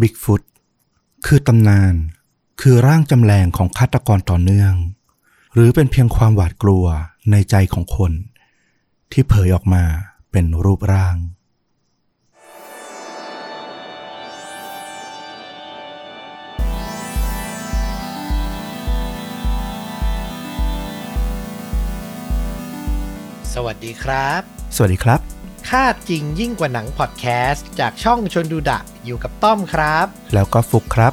บิ๊กฟุตคือตำนาน คือร่างจำแรงของฆาตกรต่อเนื่อง หรือเป็นเพียงความหวาดกลัวในใจของคน ที่เผยออกมาเป็นรูปร่างสวัสดีครับ สวัสดีครับ ค่าจริงยิ่งกว่าหนังพอดแคสต์จากช่องชนดูดะอยู่กับต้อมครับ แล้วก็ฟุกครับ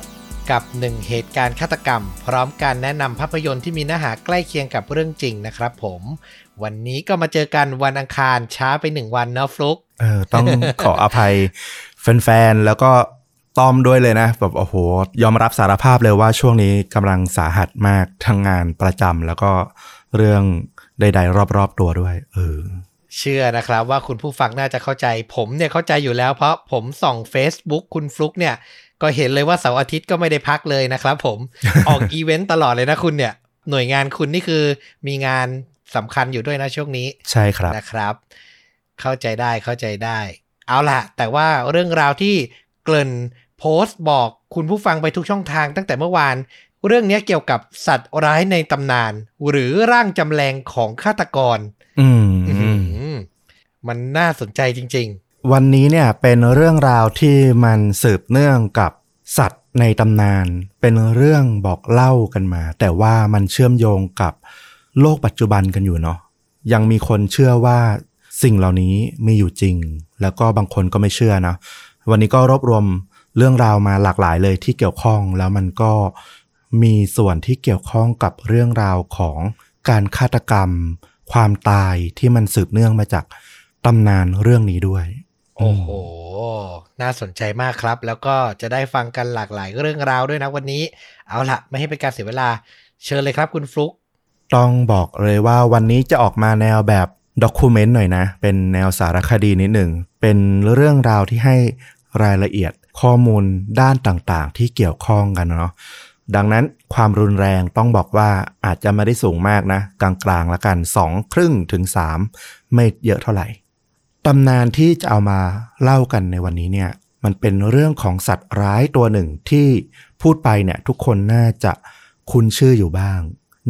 กับหนึ่งเหตุการณ์ฆาตกรรม พร้อมการแนะนำภาพยนตร์ที่มีเนื้อหาใกล้เคียงกับเรื่องจริงนะครับผม วันนี้ก็มาเจอกันวันอังคารช้าไปหนึ่งวันเนาะฟลุกเออต้องขออภัยแฟนๆแล้วก็ต้อมด้วยเลยนะแบบโอ้โห ยอมรับสารภาพเลยว่าช่วงนี้กำลังสาหัสมากทั้งงานประจำแล้วก็เรื่องใดๆรอบๆตัวด้วย เออ เชื่อนะครับว่าคุณผู้ฟังน่าจะเข้าใจ ผมเนี่ยเข้าใจอยู่แล้วเพราะผมส่อง Facebook คุณฟลุกเนี่ย ก็เห็นเลยว่าเสาร์อาทิตย์ก็ไม่ได้พักเลยนะครับผมออกอีเวนต์ตลอดเลยนะคุณเนี่ย หน่วยงานคุณนี่คือมีงานสำคัญอยู่ด้วยนะช่วงนี้ ใช่ครับนะครับ เข้าใจได้เข้าใจได้ เอาล่ะ แต่ว่าเรื่องราวที่เกริ่นโพสต์บอกคุณผู้ฟังไปทุกช่องทางตั้งแต่เมื่อวานเรื่องนี้เกี่ยวกับสัตว์ร้ายในตำนาน หรือร่างจำแรงของฆาตกรอืมอื้อหือ มันน่าสนใจจริง ๆ วันนี้เนี่ยเป็นเรื่องราวที่มันสืบเนื่องกับสัตว์ในตำนาน เป็นเรื่องบอกเล่ากันมา แต่ว่ามันเชื่อมโยงกับโลกปัจจุบันกันอยู่เนาะยังมีคนเชื่อว่าสิ่งเหล่านี้มีอยู่จริง แล้วก็บางคนก็ไม่เชื่อนะวันนี้ก็รวบรวมเรื่องราวมาหลากหลายเลยที่เกี่ยวข้องแล้วมันก็มีส่วนที่เกี่ยวข้องกับเรื่องราวของการฆาตกรรม ความตายที่มันสืบเนื่องมาจาก ตำนานเรื่องนี้ด้วยๆโอ้โห น่าสนใจมากครับ แล้วก็จะได้ฟังกันหลากหลายเรื่องราวด้วยนะวันนี้ เอาล่ะไม่ให้เป็นการเสียเวลา เชิญเลยครับคุณฟลุกต้องบอกเลยว่าวันนี้จะออกมาแนวแบบด็อกิเมนต์หน่อยนะ เป็นแนวสารคดีนิดหนึ่ง เป็นเรื่องราวที่ให้รายละเอียดข้อมูลด้านต่างๆ ที่เกี่ยวข้องกันเนาะดังนั้นความรุนแรงต้องบอกว่าอาจจะไม่ได้สูงมากนะ กลางๆละกัน 2 ครึ่งถึง 3 ไม่เยอะเท่าไหร่ ตำนานที่จะเอามาเล่ากันในวันนี้เนี่ยมันเป็นเรื่องของสัตว์ร้ายตัวหนึ่งที่พูดไปเนี่ยทุกคนน่าจะคุ้นชื่ออยู่บ้าง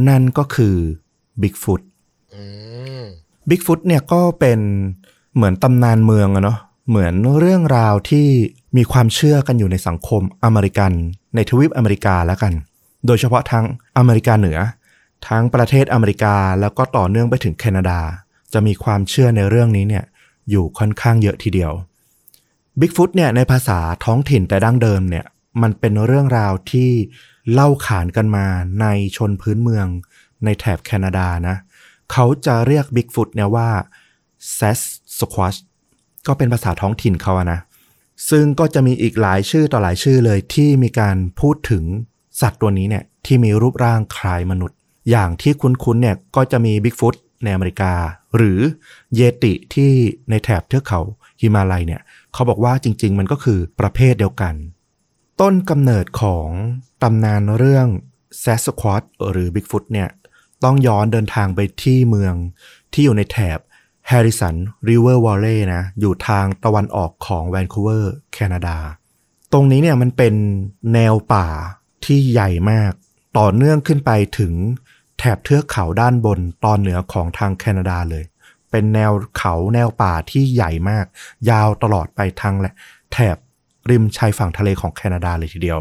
นั่นก็คือบิ๊กฟุตอืมบิ๊กฟุตเนี่ยก็เป็นเหมือนตำนานเมืองอะเนาะเหมือนเรื่องราวที่มีความเชื่อกันอยู่ในสังคมอเมริกัน ในทวีปอเมริกาแล้วกัน โดยเฉพาะทั้งอเมริกาเหนือ ทั้งประเทศอเมริกาแล้วก็ต่อเนื่องไปถึงแคนาดา จะมีความเชื่อในเรื่องนี้เนี่ย อยู่ค่อนข้างเยอะทีเดียวบิ๊กฟุตเนี่ยในภาษาท้องถิ่นแต่ดั้งเดิมเนี่ยมันเป็นเรื่องราวที่เล่าขานกันมาในชนพื้นเมืองในแถบแคนาดานะ เขาจะเรียกบิ๊กฟุตเนี่ยว่า s a s s q u a s h ก็เป็นภาษาท้องถิ่นเขาอะนะ ซึ่งก็จะมีอีกหลายชื่อต่อหลายชื่อเลยที่มีการพูดถึงสัตว์ตัวนี้เนี่ยที่มีรูปร่างคล้ายมนุษย์ อย่างที่คุ้นๆเนี่ยก็จะมีบิ๊กฟุต ในอเมริกา หรือเยติที่ในแถบเทือกเขาฮิมาลัยเนี่ยเขาบอกว่าจริง ๆ มันก็คือประเภทเดียวกัน ต้นกำเนิดของตำนานเรื่อง s a s q u a t หรือ Bigfoot เนี่ยต้องย้อนเดินทางไปที่เมืองที่อยู่ในแถบ Harrison River Valley นะอยู่ทางตะวันออกของแวนคูเวอร์แคนาดา ตรงนี้เนี่ยมันเป็นแนวป่าที่ใหญ่มาก ต่อเนื่องขึ้นไปถึง แถบเทือกเขาด้านบนตอนเหนือของทางแคนาดาเลย เป็นแนวเขาแนวป่าที่ใหญ่มาก ยาวตลอดไปทางแหละแถบริมชายฝั่งทะเลของแคนาดาเลยทีเดียว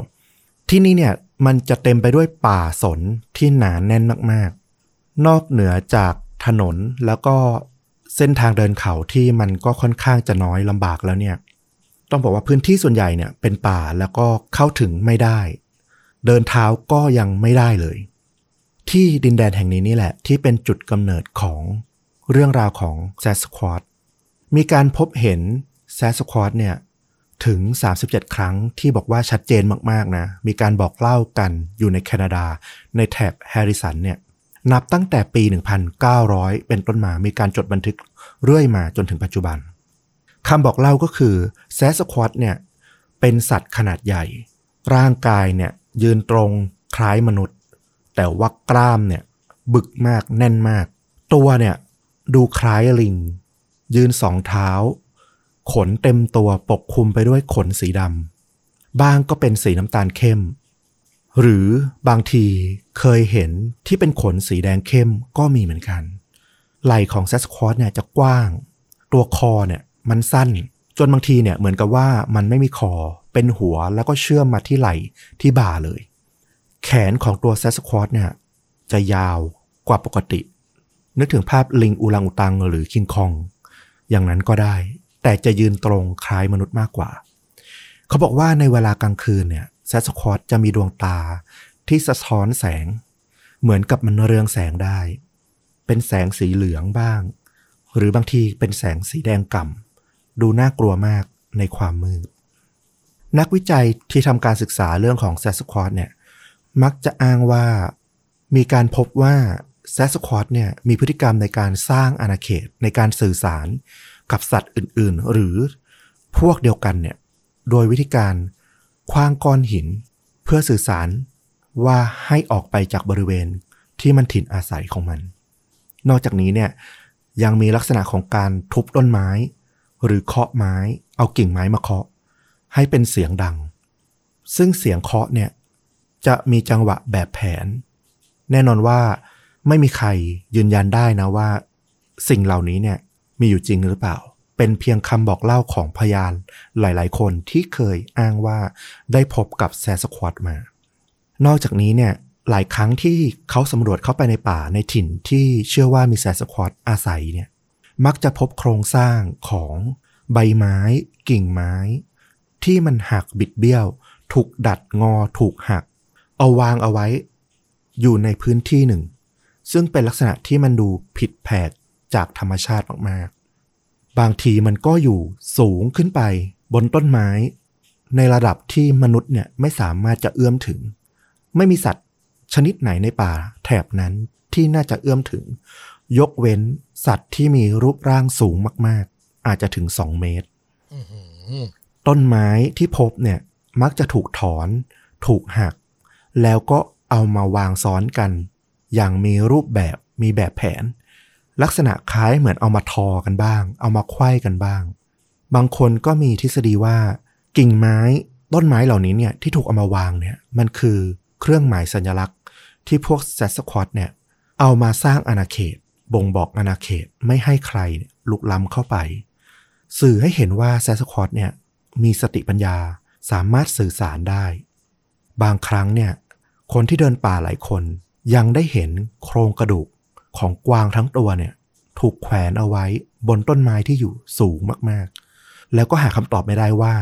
ที่นี่เนี่ยมันจะเต็มไปด้วยป่าสนที่หนานแน่นมากๆ นอกเหนือจากถนนแล้วก็เส้นทางเดินเขาที่มันก็ค่อนข้างจะน้อยลำบากแล้วเนี่ย ต้องบอกว่าพื้นที่ส่วนใหญ่เนี่ยเป็นป่าแล้วก็เข้าถึงไม่ได้ เดินเท้าก็ยังไม่ได้เลย ที่ดินแดนแห่งนี้นี่แหละ ที่เป็นจุดกำเนิดของเรื่องราวของแซสควอตมีการพบเห็นแซสควอตเนี่ยถึง 37 ครั้งที่บอกว่าชัดเจนมาก ๆ นะ มีการบอกเล่ากันอยู่ในแคนาดา ในแถบแฮริสันเนี่ย นับตั้งแต่ปี 1900 เป็นต้นมา มีการจดบันทึกเรื่อยมาจนถึงปัจจุบัน คำบอกเล่าก็คือแซสควอตเนี่ย เป็นสัตว์ขนาดใหญ่ ร่างกายเนี่ย ยืนตรงคล้ายมนุษย์ แต่ว่ากล้ามเนี่ยบึกมากแน่นมาก ตัวเนี่ยดูคล้ายลิง ยืนสองเท้า ขนเต็มตัวปกคลุมไปด้วยขนสีดำบ้างก็เป็นสีน้ำตาลเข้ม หรือบางทีเคยเห็นที่เป็นขนสีแดงเข้มก็มีเหมือนกัน ไหล่ของแซสควอตเนี่ยจะกว้าง ตัวคอเนี่ยมันสั้น จนบางทีเนี่ยเหมือนกับว่ามันไม่มีคอเป็นหัวแล้วก็เชื่อมมาที่ไหล่ที่บ่าเลย แขนของตัวแซสควอตเนี่ยจะยาวกว่าปกติ นึกถึงภาพลิงอูรังอุตังหรือคิงคอง อย่างนั้นก็ได้ แต่จะยืนตรงคล้ายมนุษย์มากกว่า เขาบอกว่าในเวลากลางคืนเนี่ยแซสควอตจะมีดวงตาที่สะท้อนแสง เหมือนกับมันเรืองแสงได้ เป็นแสงสีเหลืองบ้าง หรือบางทีเป็นแสงสีแดงก่ำดูน่ากลัวมากในความมืดนักวิจัยที่ทำการศึกษาเรื่องของแซสควอตเนี่ย มักจะอ้างว่ามีการพบว่าแซสควอตเนี่ยมีพฤติกรรมในการสร้างอาณาเขตในการสื่อสารกับสัตว์อื่นๆ หรือพวกเดียวกันเนี่ยโดยวิธีการคว้างก้อนหิน เพื่อสื่อสารว่าให้ออกไปจากบริเวณที่มันถิ่นอาศัยของมัน นอกจากนี้เนี่ยยังมีลักษณะของการทุบต้นไม้ หรือเคาะไม้ เอากิ่งไม้มาเคาะ ให้เป็นเสียงดัง ซึ่งเสียงเคาะเนี่ย จะมีจังหวะแบบแผน แน่นอนว่าไม่มีใครยืนยันได้นะว่า สิ่งเหล่านี้เนี่ยมีอยู่จริงหรือเปล่า เป็นเพียงคำบอกเล่าของพยานหลาย ๆ คนที่เคยอ้างว่าได้พบกับแซสควอตมา นอกจากนี้เนี่ยหลายครั้งที่เขาสำรวจเข้าไปในป่าในถิ่นที่เชื่อว่ามีแซสควอตอาศัยเนี่ยมักจะพบโครงสร้างของใบไม้ กิ่งไม้ ที่มันหักบิดเบี้ยว ถูกดัดงอถูกหัก เอาวางเอาไว้ อยู่ในพื้นที่หนึ่ง ซึ่งเป็นลักษณะที่มันดูผิดแผกจากธรรมชาติมากๆ บางทีมันก็อยู่สูงขึ้นไปบนต้นไม้ ในระดับที่มนุษย์เนี่ยไม่สามารถจะเอื้อมถึง ไม่มีสัตว์ชนิดไหนในป่าแถบนั้นที่น่าจะเอื้อมถึง ยกเว้นสัตว์ที่มีรูปร่างสูงมากๆ อาจจะถึง2เมตรต้นไม้ที่พบเนี่ยมักจะถูกถอน ถูกหัก แล้วก็เอามาวางซ้อนกัน อย่างมีรูปแบบมีแบบแผน ลักษณะคล้ายเหมือนเอามาทอกันบ้าง เอามาไขว้กันบ้าง บางคนก็มีทฤษฎีว่า กิ่งไม้ต้นไม้เหล่านี้เนี่ยที่ถูกเอามาวางเนี่ยมันคือเครื่องหมายสัญลักษณ์ ที่พวกแซสควอตเนี่ยเอามาสร้างอาณาเขต บ่งบอกอาณาเขตไม่ให้ใครลุกล้ำเข้าไป สื่อให้เห็นว่าแซสควอตเนี่ยมีสติปัญญาสามารถสื่อสารได้ บางครั้งเนี่ยคนที่เดินป่าหลายคนยังได้เห็นโครงกระดูกของกวางทั้งตัวเนี่ยถูกแขวนเอาไว้บนต้นไม้ที่อยู่สูงมากๆ แล้วก็หาคำตอบไม่ได้ว่า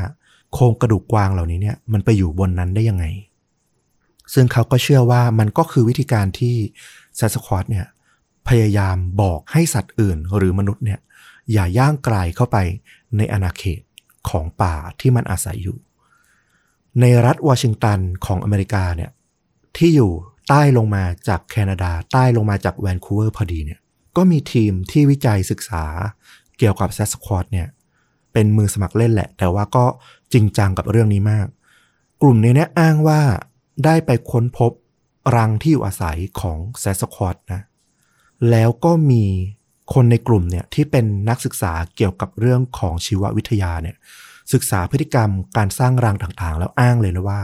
โครงกระดูกกวางเหล่านี้เนี่ยมันไปอยู่บนนั้นได้ยังไง ซึ่งเขาก็เชื่อว่ามันก็คือวิธีการที่แซสควอตเนี่ยพยายามบอกให้สัตว์อื่นหรือมนุษย์เนี่ยอย่าย่างกรายเข้าไปในอาณาเขตของป่าที่มันอาศัยอยู่ ในรัฐวอชิงตันของอเมริกาเนี่ยที่อยู่ใต้ลงมาจากแคนาดา ใต้ลงมาจากแวนคูเวอร์พอดีเนี่ยก็มีทีมที่วิจัยศึกษาเกี่ยวกับแซสควอตเนี่ยเป็นมือสมัครเล่นแหละ แต่ว่าก็จริงจังกับเรื่องนี้มาก กลุ่มนี้เนี่ยอ้างว่าได้ไปค้นพบรังที่อยู่อาศัยของแซสควอตนะแล้วก็มีคนในกลุ่มเนี่ยที่เป็นนักศึกษาเกี่ยวกับเรื่องของชีววิทยาเนี่ย ศึกษาพฤติกรรมการสร้างรังต่างๆ แล้วอ้างเลยนะว่า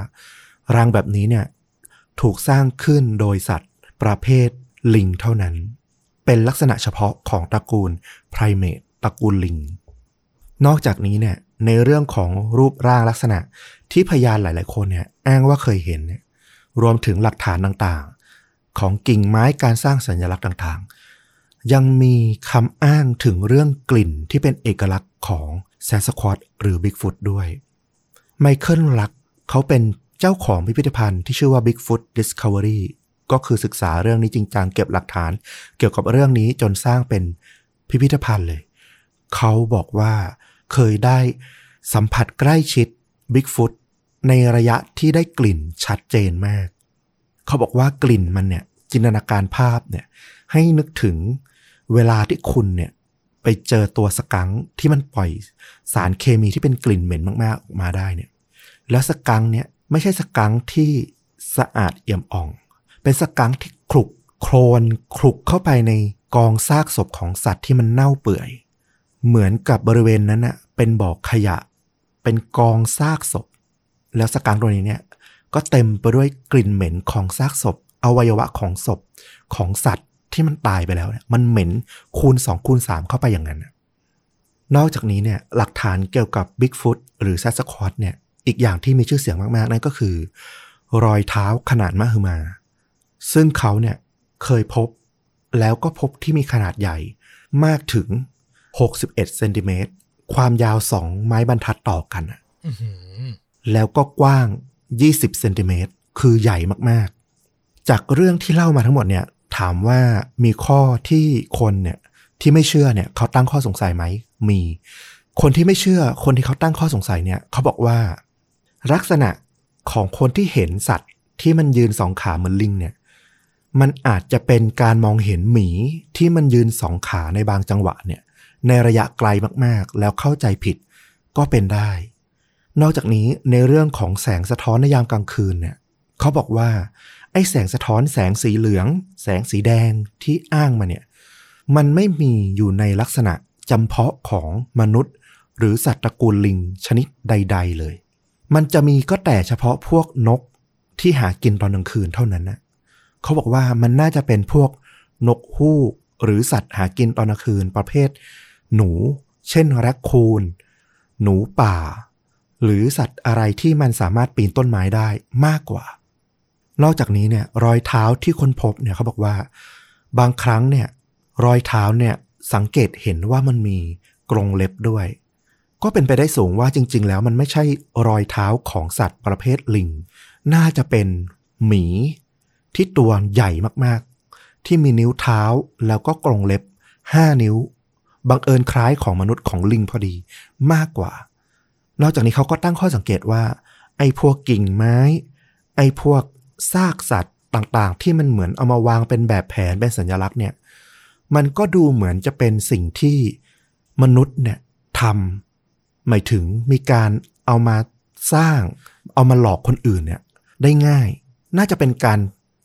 รังแบบนี้เนี่ยถูกสร้างขึ้นโดยสัตว์ ประเภทลิงเท่านั้น เป็นลักษณะเฉพาะของตระกูลไพรเมตตระกูลลิง นอกจากนี้เนี่ยในเรื่องของรูปร่างลักษณะที่พยานหลาย ๆ คนเนี่ยอ้างว่าเคยเห็นเนี่ยรวมถึงหลักฐานต่างๆ ของกิ่งไม้การสร้างสัญลักษณ์ต่างๆ ยังมีคำอ้างถึงเรื่องกลิ่นที่เป็นเอกลักษณ์ของ แซสควอตหรือบิ๊กฟุตด้วย ไมเคิลลักเขาเป็นเจ้าของพิพิธภัณฑ์ที่ชื่อว่า Bigfoot Discovery ก็คือศึกษาเรื่องนี้จริงจังเก็บหลักฐาน เกี่ยวกับเรื่องนี้จนสร้างเป็นพิพิธภัณฑ์เลย เขาบอกว่าเคยได้สัมผัสใกล้ชิด Bigfoot ในระยะที่ได้กลิ่นชัดเจนมาก เขาบอกว่ากลิ่นมันเนี่ยจินตนาการภาพเนี่ยให้นึกถึงเวลาที่คุณเนี่ย ไปเจอตัวสกังที่มันปล่อยสารเคมีที่เป็นกลิ่นเหม็นมากๆออกมาได้เนี่ย แล้วสกังเนี่ยไม่ใช่สกังที่สะอาดเอี่ยมอ่อง เป็นสกังที่คลุกโครนคลุกเข้าไปในกองซากศพของสัตว์ที่มันเน่าเปื่อย เหมือนกับบริเวณนั้นน่ะเป็นบ่อขยะ เป็นกองซากศพ แล้วสกังตัวนี้เนี่ยก็เต็มไปด้วยกลิ่นเหม็นของซากศพ อวัยวะของศพของสัตว์ ที่มันตายไปแล้วเนี่ยมันเหม็นคูณ 2 คูณ 3 เข้าไปอย่างนั้น นอกจากนี้เนี่ยหลักฐานเกี่ยวกับบิ๊กฟุตหรือแซสควอตเนี่ยอีกอย่างที่มีชื่อเสียงมาก ๆ นั่นก็คือ รอยเท้าขนาดมหึมา ซึ่งเขาเนี่ยเคยพบแล้วก็พบที่มีขนาดใหญ่มากถึง 61 เซนติเมตร ความยาว2ไม้บรรทัดต่อกันอะอื้อหือแล้วก็กว้าง 20 เซนติเมตร คือใหญ่มาก ๆ จากเรื่องที่เล่ามาทั้งหมดเนี่ย ถามว่ามีข้อที่คนเนี่ยที่ไม่เชื่อเนี่ยเขาตั้งข้อสงสัยไหมมี คนที่ไม่เชื่อคนที่เขาตั้งข้อสงสัยเนี่ยเขาบอกว่า ลักษณะของคนที่เห็นสัตว์ที่มันยืนสองขาเหมือนลิงเนี่ยมันอาจจะเป็นการมองเห็นหมีที่มันยืนสองขาในบางจังหวะเนี่ยในระยะไกลมากๆ แล้วเข้าใจผิดก็เป็นได้ นอกจากนี้ในเรื่องของแสงสะท้อนในยามกลางคืนเนี่ยเขาบอกว่า ไอ้แสงสะท้อนแสงสีเหลือง แสงสีแดงที่อ้างมาเนี่ย มันไม่มีอยู่ในลักษณะจำเพาะของมนุษย์ หรือสัตว์ตระกูลลิงชนิดใด ๆ เลย มันจะมีก็แต่เฉพาะพวกนกที่หากินตอนกลางคืนเท่านั้นนะเขาบอกว่ามันน่าจะเป็นพวกนกฮูก หรือสัตว์หากินตอนกลางคืนประเภท หนู เช่นแรคคูนหนูป่า หรือสัตว์อะไรที่มันสามารถปีนต้นไม้ได้มากกว่า นอกจากนี้เนี่ยรอยเท้าที่คนพบเนี่ยเขาบอกว่า บางครั้งเนี่ยรอยเท้าเนี่ยสังเกตเห็นว่ามันมีกรงเล็บด้วย ก็เป็นไปได้สูงว่าจริง ๆ แล้วมันไม่ใช่รอยเท้าของสัตว์ประเภทลิง น่าจะเป็นหมีที่ตัวใหญ่มากๆ ที่มีนิ้วเท้าแล้วก็กรงเล็บ5นิ้วบังเอิญคล้ายของมนุษย์ของลิงพอดีมากกว่า นอกจากนี้เขาก็ตั้งข้อสังเกตว่า ไอ้พวกกิ่งไม้ ไอ้พวก ซากสัตว์ต่างๆ ที่มันเหมือนเอามาวางเป็นแบบแผนเป็นสัญลักษณ์เนี่ย มันก็ดูเหมือนจะเป็นสิ่งที่มนุษย์เนี่ยทำหมายถึงมีการเอามาสร้าง เอามาหลอกคนอื่นเนี่ย ได้ง่าย น่าจะเป็นการ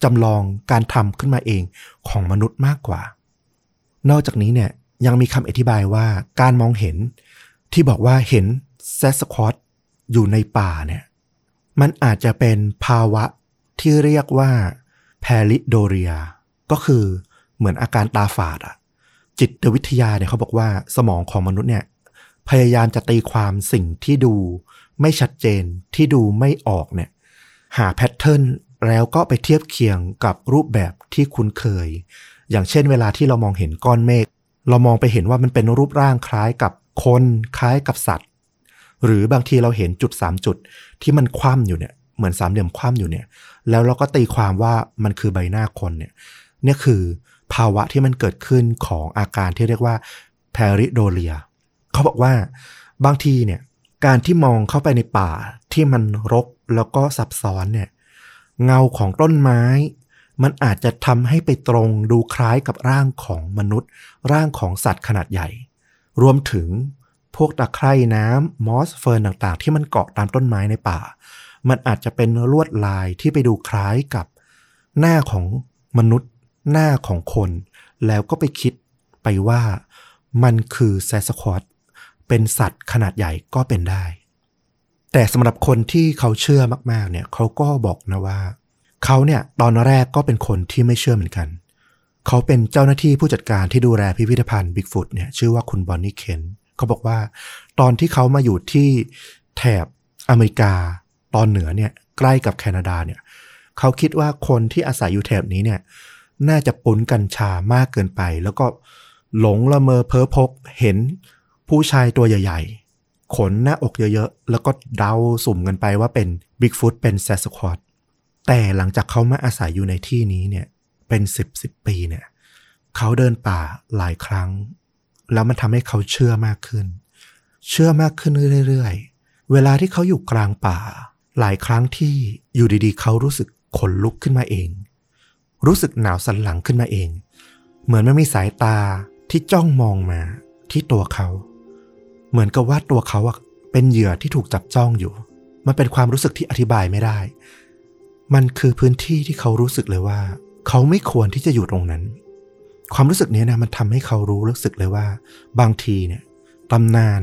จำลองการทำขึ้นมาเองของมนุษย์มากกว่า นอกจากนี้เนี่ยยังมีคำอธิบายว่าการมองเห็นที่บอกว่าเห็นแซสควอตอยู่ในป่าเนี่ย มันอาจจะเป็นภาวะ ที่เรียกว่า pareidolia ก็คือเหมือนอาการตาฝาดอะจิตวิทยาเนี่ยเขาบอกว่าสมองของมนุษย์เนี่ย พยายามจะตีความสิ่งที่ดูไม่ชัดเจนที่ดูไม่ออกเนี่ย หา pattern แล้วก็ไปเทียบเคียงกับรูปแบบที่คุ้นเคย อย่างเช่นเวลาที่เรามองเห็นก้อนเมฆเรามองไปเห็นว่ามันเป็นรูปร่างคล้ายกับคนคล้ายกับสัตว์ หรือบางทีเราเห็นจุดสามจุดที่มันคว่ำอยู่เนี่ยเหมือนสามเหลี่ยมคว่ำอยู่เนี่ย แล้วเราก็ตีความว่ามันคือใบหน้าคนเนี่ยนี่คือภาวะที่มันเกิดขึ้นของอาการที่เรียกว่าแพริโดเรีย เขาบอกว่าบางทีเนี่ยการที่มองเข้าไปในป่าที่มันรกแล้วก็ซับซ้อนเนี่ยเงาของต้นไม้ มันอาจจะทำให้ไปตรงดูคล้ายกับร่างของมนุษย์ ร่างของสัตว์ขนาดใหญ่ รวมถึงพวกตะไคร่น้ำมอสเฟิร์นต่างๆ ที่มันเกาะตามต้นไม้ในป่า มันอาจจะเป็นลวดลายที่ไปดูคล้ายกับหน้าของมนุษย์ หน้าของคน แล้วก็ไปคิดไปว่ามันคือแซสควอตเป็นสัตว์ขนาดใหญ่ก็เป็นได้ แต่สำหรับคนที่เขาเชื่อมากๆ เนี่ยเขาก็บอกนะว่า เขาเนี่ยตอนแรกก็เป็นคนที่ไม่เชื่อเหมือนกัน เขาเป็นเจ้าหน้าที่ผู้จัดการที่ดูแลพิพิธภัณฑ์บิ๊กฟุตเนี่ยชื่อว่าคุณบอนนี่เคนเขาบอกว่า ตอนที่เขามาอยู่ที่แถบอเมริกา ตอนเหนือเนี่ยใกล้กับแคนาดาเนี่ยเขาคิดว่าคนที่อาศัยอยู่แถบนี้เนี่ยน่าจะปนกัญชามากเกินไป แล้วก็หลงละเมอเพ้อพบเห็นผู้ชายตัวใหญ่ ๆ ขนหน้าอกเยอะๆ แล้วก็เดาสุ่มกันไปว่าเป็นบิ๊กฟุตเป็นแซสควอตแต่หลังจากเขามาอาศัยอยู่ในที่นี้เนี่ยเป็นสิบสิบปีเนี่ยเขาเดินป่าหลายครั้ง แล้วมันทำให้เขาเชื่อมากขึ้น เชื่อมากขึ้นเรื่อยๆ เวลาที่เขาอยู่กลางป่า หลายครั้งที่อยู่ดีๆ เขารู้สึกขนลุกขึ้นมาเอง รู้สึกหนาวสันหลังขึ้นมาเอง เหมือนไมันมีสายตาที่จ้องมองมาที่ตัวเขา เหมือนกับว่าตัวเขาเป็นเหยื่อที่ถูกจับจ้องอยู่ มันเป็นความรู้สึกที่อธิบายไม่ได้ มันคือพื้นที่ที่เขารู้สึกเลยว่า เขาไม่ควรที่จะอยู่ตรงนั้น ความรู้สึกนี้นะมันทำให้เขารู้รู้สึกเลยว่า บางทีเนี่ยตำนาน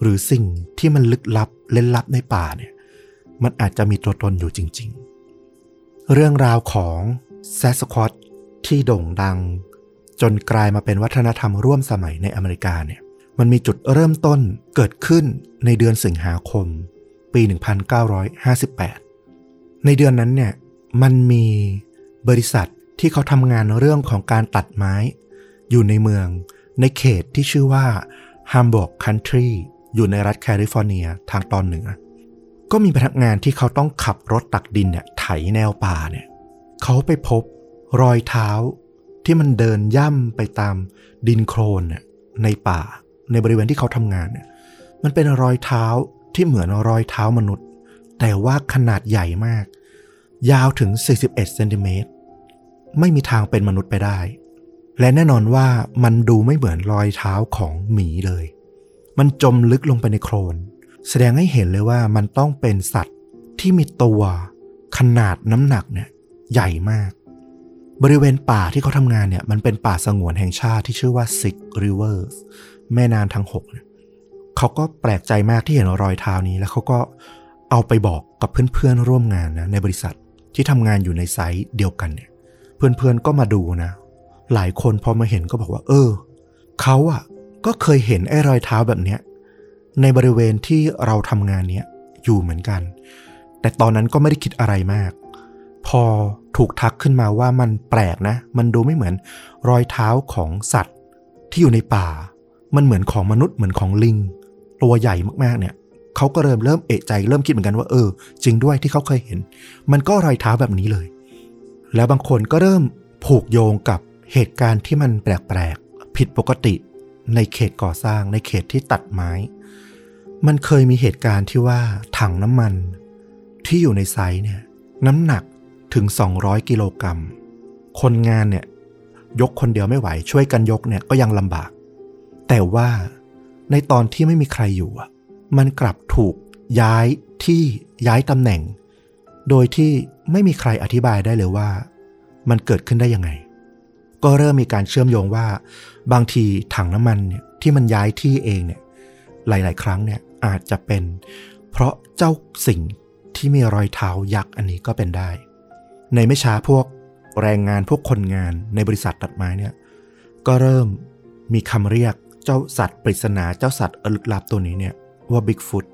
หรือสิ่งที่มันลึกลับเล่นลับในป่าเนี่ย มันอาจจะมีตัวตนอยู่จริง ๆ เรื่องราวของแซสควอตที่โด่งดัง จนกลายมาเป็นวัฒนธรรมร่วมสมัยในอเมริกาเนี่ย มันมีจุดเริ่มต้นเกิดขึ้นในเดือนสิงหาคม ปี 1958 ในเดือนนั้นเนี่ยมันมีบริษัทที่เขาทำงานเรื่องของการตัดไม้ อยู่ในเมือง ในเขตที่ชื่อว่าฮัมบ r ร์กคันทรีอยู่ในรัฐแคลิฟอร์เนียทางตอนเหนือ ก็มีพนักงานที่เขาต้องขับรถตักดินเนี่ยไถแนวป่าเนี่ยเขาไปพบรอยเท้าที่มันเดินย่ำไปตามดินโคลนเนี่ยในป่าในบริเวณที่เขาทำงานเนี่ยมันเป็นรอยเท้าที่เหมือนรอยเท้ามนุษย์ แต่ว่าขนาดใหญ่มาก ยาวถึง 41 เซนติเมตรไม่มีทางเป็นมนุษย์ไปได้ และแน่นอนว่ามันดูไม่เหมือนรอยเท้าของหมีเลย มันจมลึกลงไปในโคลน แสดงให้เห็นเลยว่ามันต้องเป็นสัตว์ที่มีตัวขนาดน้ำหนักเนี่ยใหญ่มาก บริเวณป่าที่เขาทำงานเนี่ยมันเป็นป่าสงวนแห่งชาติที่ชื่อว่า Six Rivers แม่น้ำทั้งหกเนี่ยเขาก็แปลกใจมากที่เห็นรอยเท้านี้ แล้วเขาก็เอาไปบอกกับเพื่อนๆร่วมงานนะในบริษัทที่ทำงานอยู่ในไซต์เดียวกันเนี่ย เพื่อนๆก็มาดูนะ หลายคนพอมาเห็นก็บอกว่า เออเขาอะก็เคยเห็นไอ้รอยเท้าแบบเนี้ย ในบริเวณที่เราทำงานเนี้ยอยู่เหมือนกัน แต่ตอนนั้นก็ไม่ได้คิดอะไรมาก พอถูกทักขึ้นมาว่ามันแปลกนะ มันดูไม่เหมือนรอยเท้าของสัตว์ที่อยู่ในป่า มันเหมือนของมนุษย์เหมือนของลิง ตัวใหญ่มากๆเนี่ยเขาก็เริ่มเริ่มเอะใจเริ่มคิดเหมือนกันว่าเออ จริงด้วยที่เขาเคยเห็น มันก็รอยเท้าแบบนี้เลย แล้วบางคนก็เริ่มผูกโยงกับเหตุการณ์ที่มันแปลกๆผิดปกติในเขตก่อสร้างในเขตที่ตัดไม้ มันเคยมีเหตุการณ์ที่ว่าถังน้ำมัน ที่อยู่ในไซต์เนี่ยน้ำหนักถึง 200 กิโลกรัม คนงานเนี่ยยกคนเดียวไม่ไหว ช่วยกันยกเนี่ยก็ยังลำบาก แต่ว่าในตอนที่ไม่มีใครอยู่ มันกลับถูกย้ายที่ย้ายตำแหน่ง โดยที่ไม่มีใครอธิบายได้เลยว่า มันเกิดขึ้นได้ยังไง ก็เริ่มมีการเชื่อมโยงว่า บางทีถังน้ำมันเนี่ยที่มันย้ายที่เองเนี่ยหลาย ๆ ครั้งเนี่ย อาจจะเป็น เพราะเจ้าสิ่งที่มีรอยเท้ายักษ์อันนี้ก็เป็นได้ ในไม่ช้าพวกแรงงานพวกคนงานในบริษัทตัดไม้เนี่ยก็เริ่มมีคำเรียกเจ้าสัตว์ปริศนาเจ้าสัตว์ลึกลับตัวนี้เนี่ยว่าบิ๊กฟุต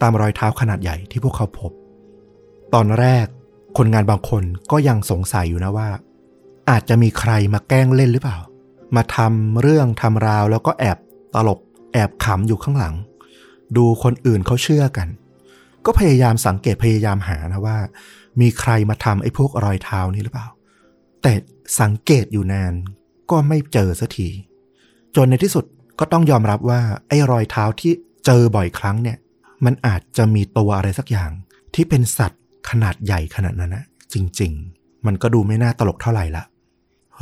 ตามรอยเท้าขนาดใหญ่ที่พวกเขาพบ ตอนแรกคนงานบางคนก็ยังสงสัยอยู่นะว่า อาจจะมีใครมาแกล้งเล่นหรือเปล่า มาทำเรื่องทำราวแล้วก็แอบตลกแอบขำอยู่ข้างหลัง ดูคนอื่นเขาเชื่อกัน ก็พยายามสังเกตพยายามหานะว่า มีใครมาทำไอ้พวกรอยเท้านี้หรือเปล่า แต่สังเกตอยู่นานก็ไม่เจอสักทีจนในที่สุดก็ต้องยอมรับว่าไอ้รอยเท้าที่เจอบ่อยครั้งเนี่ย มันอาจจะมีตัวอะไรสักอย่าง ที่เป็นสัตว์ขนาดใหญ่ขนาดนั้นนะจริง ๆ มันก็ดูไม่น่าตลกเท่าไหร่ละ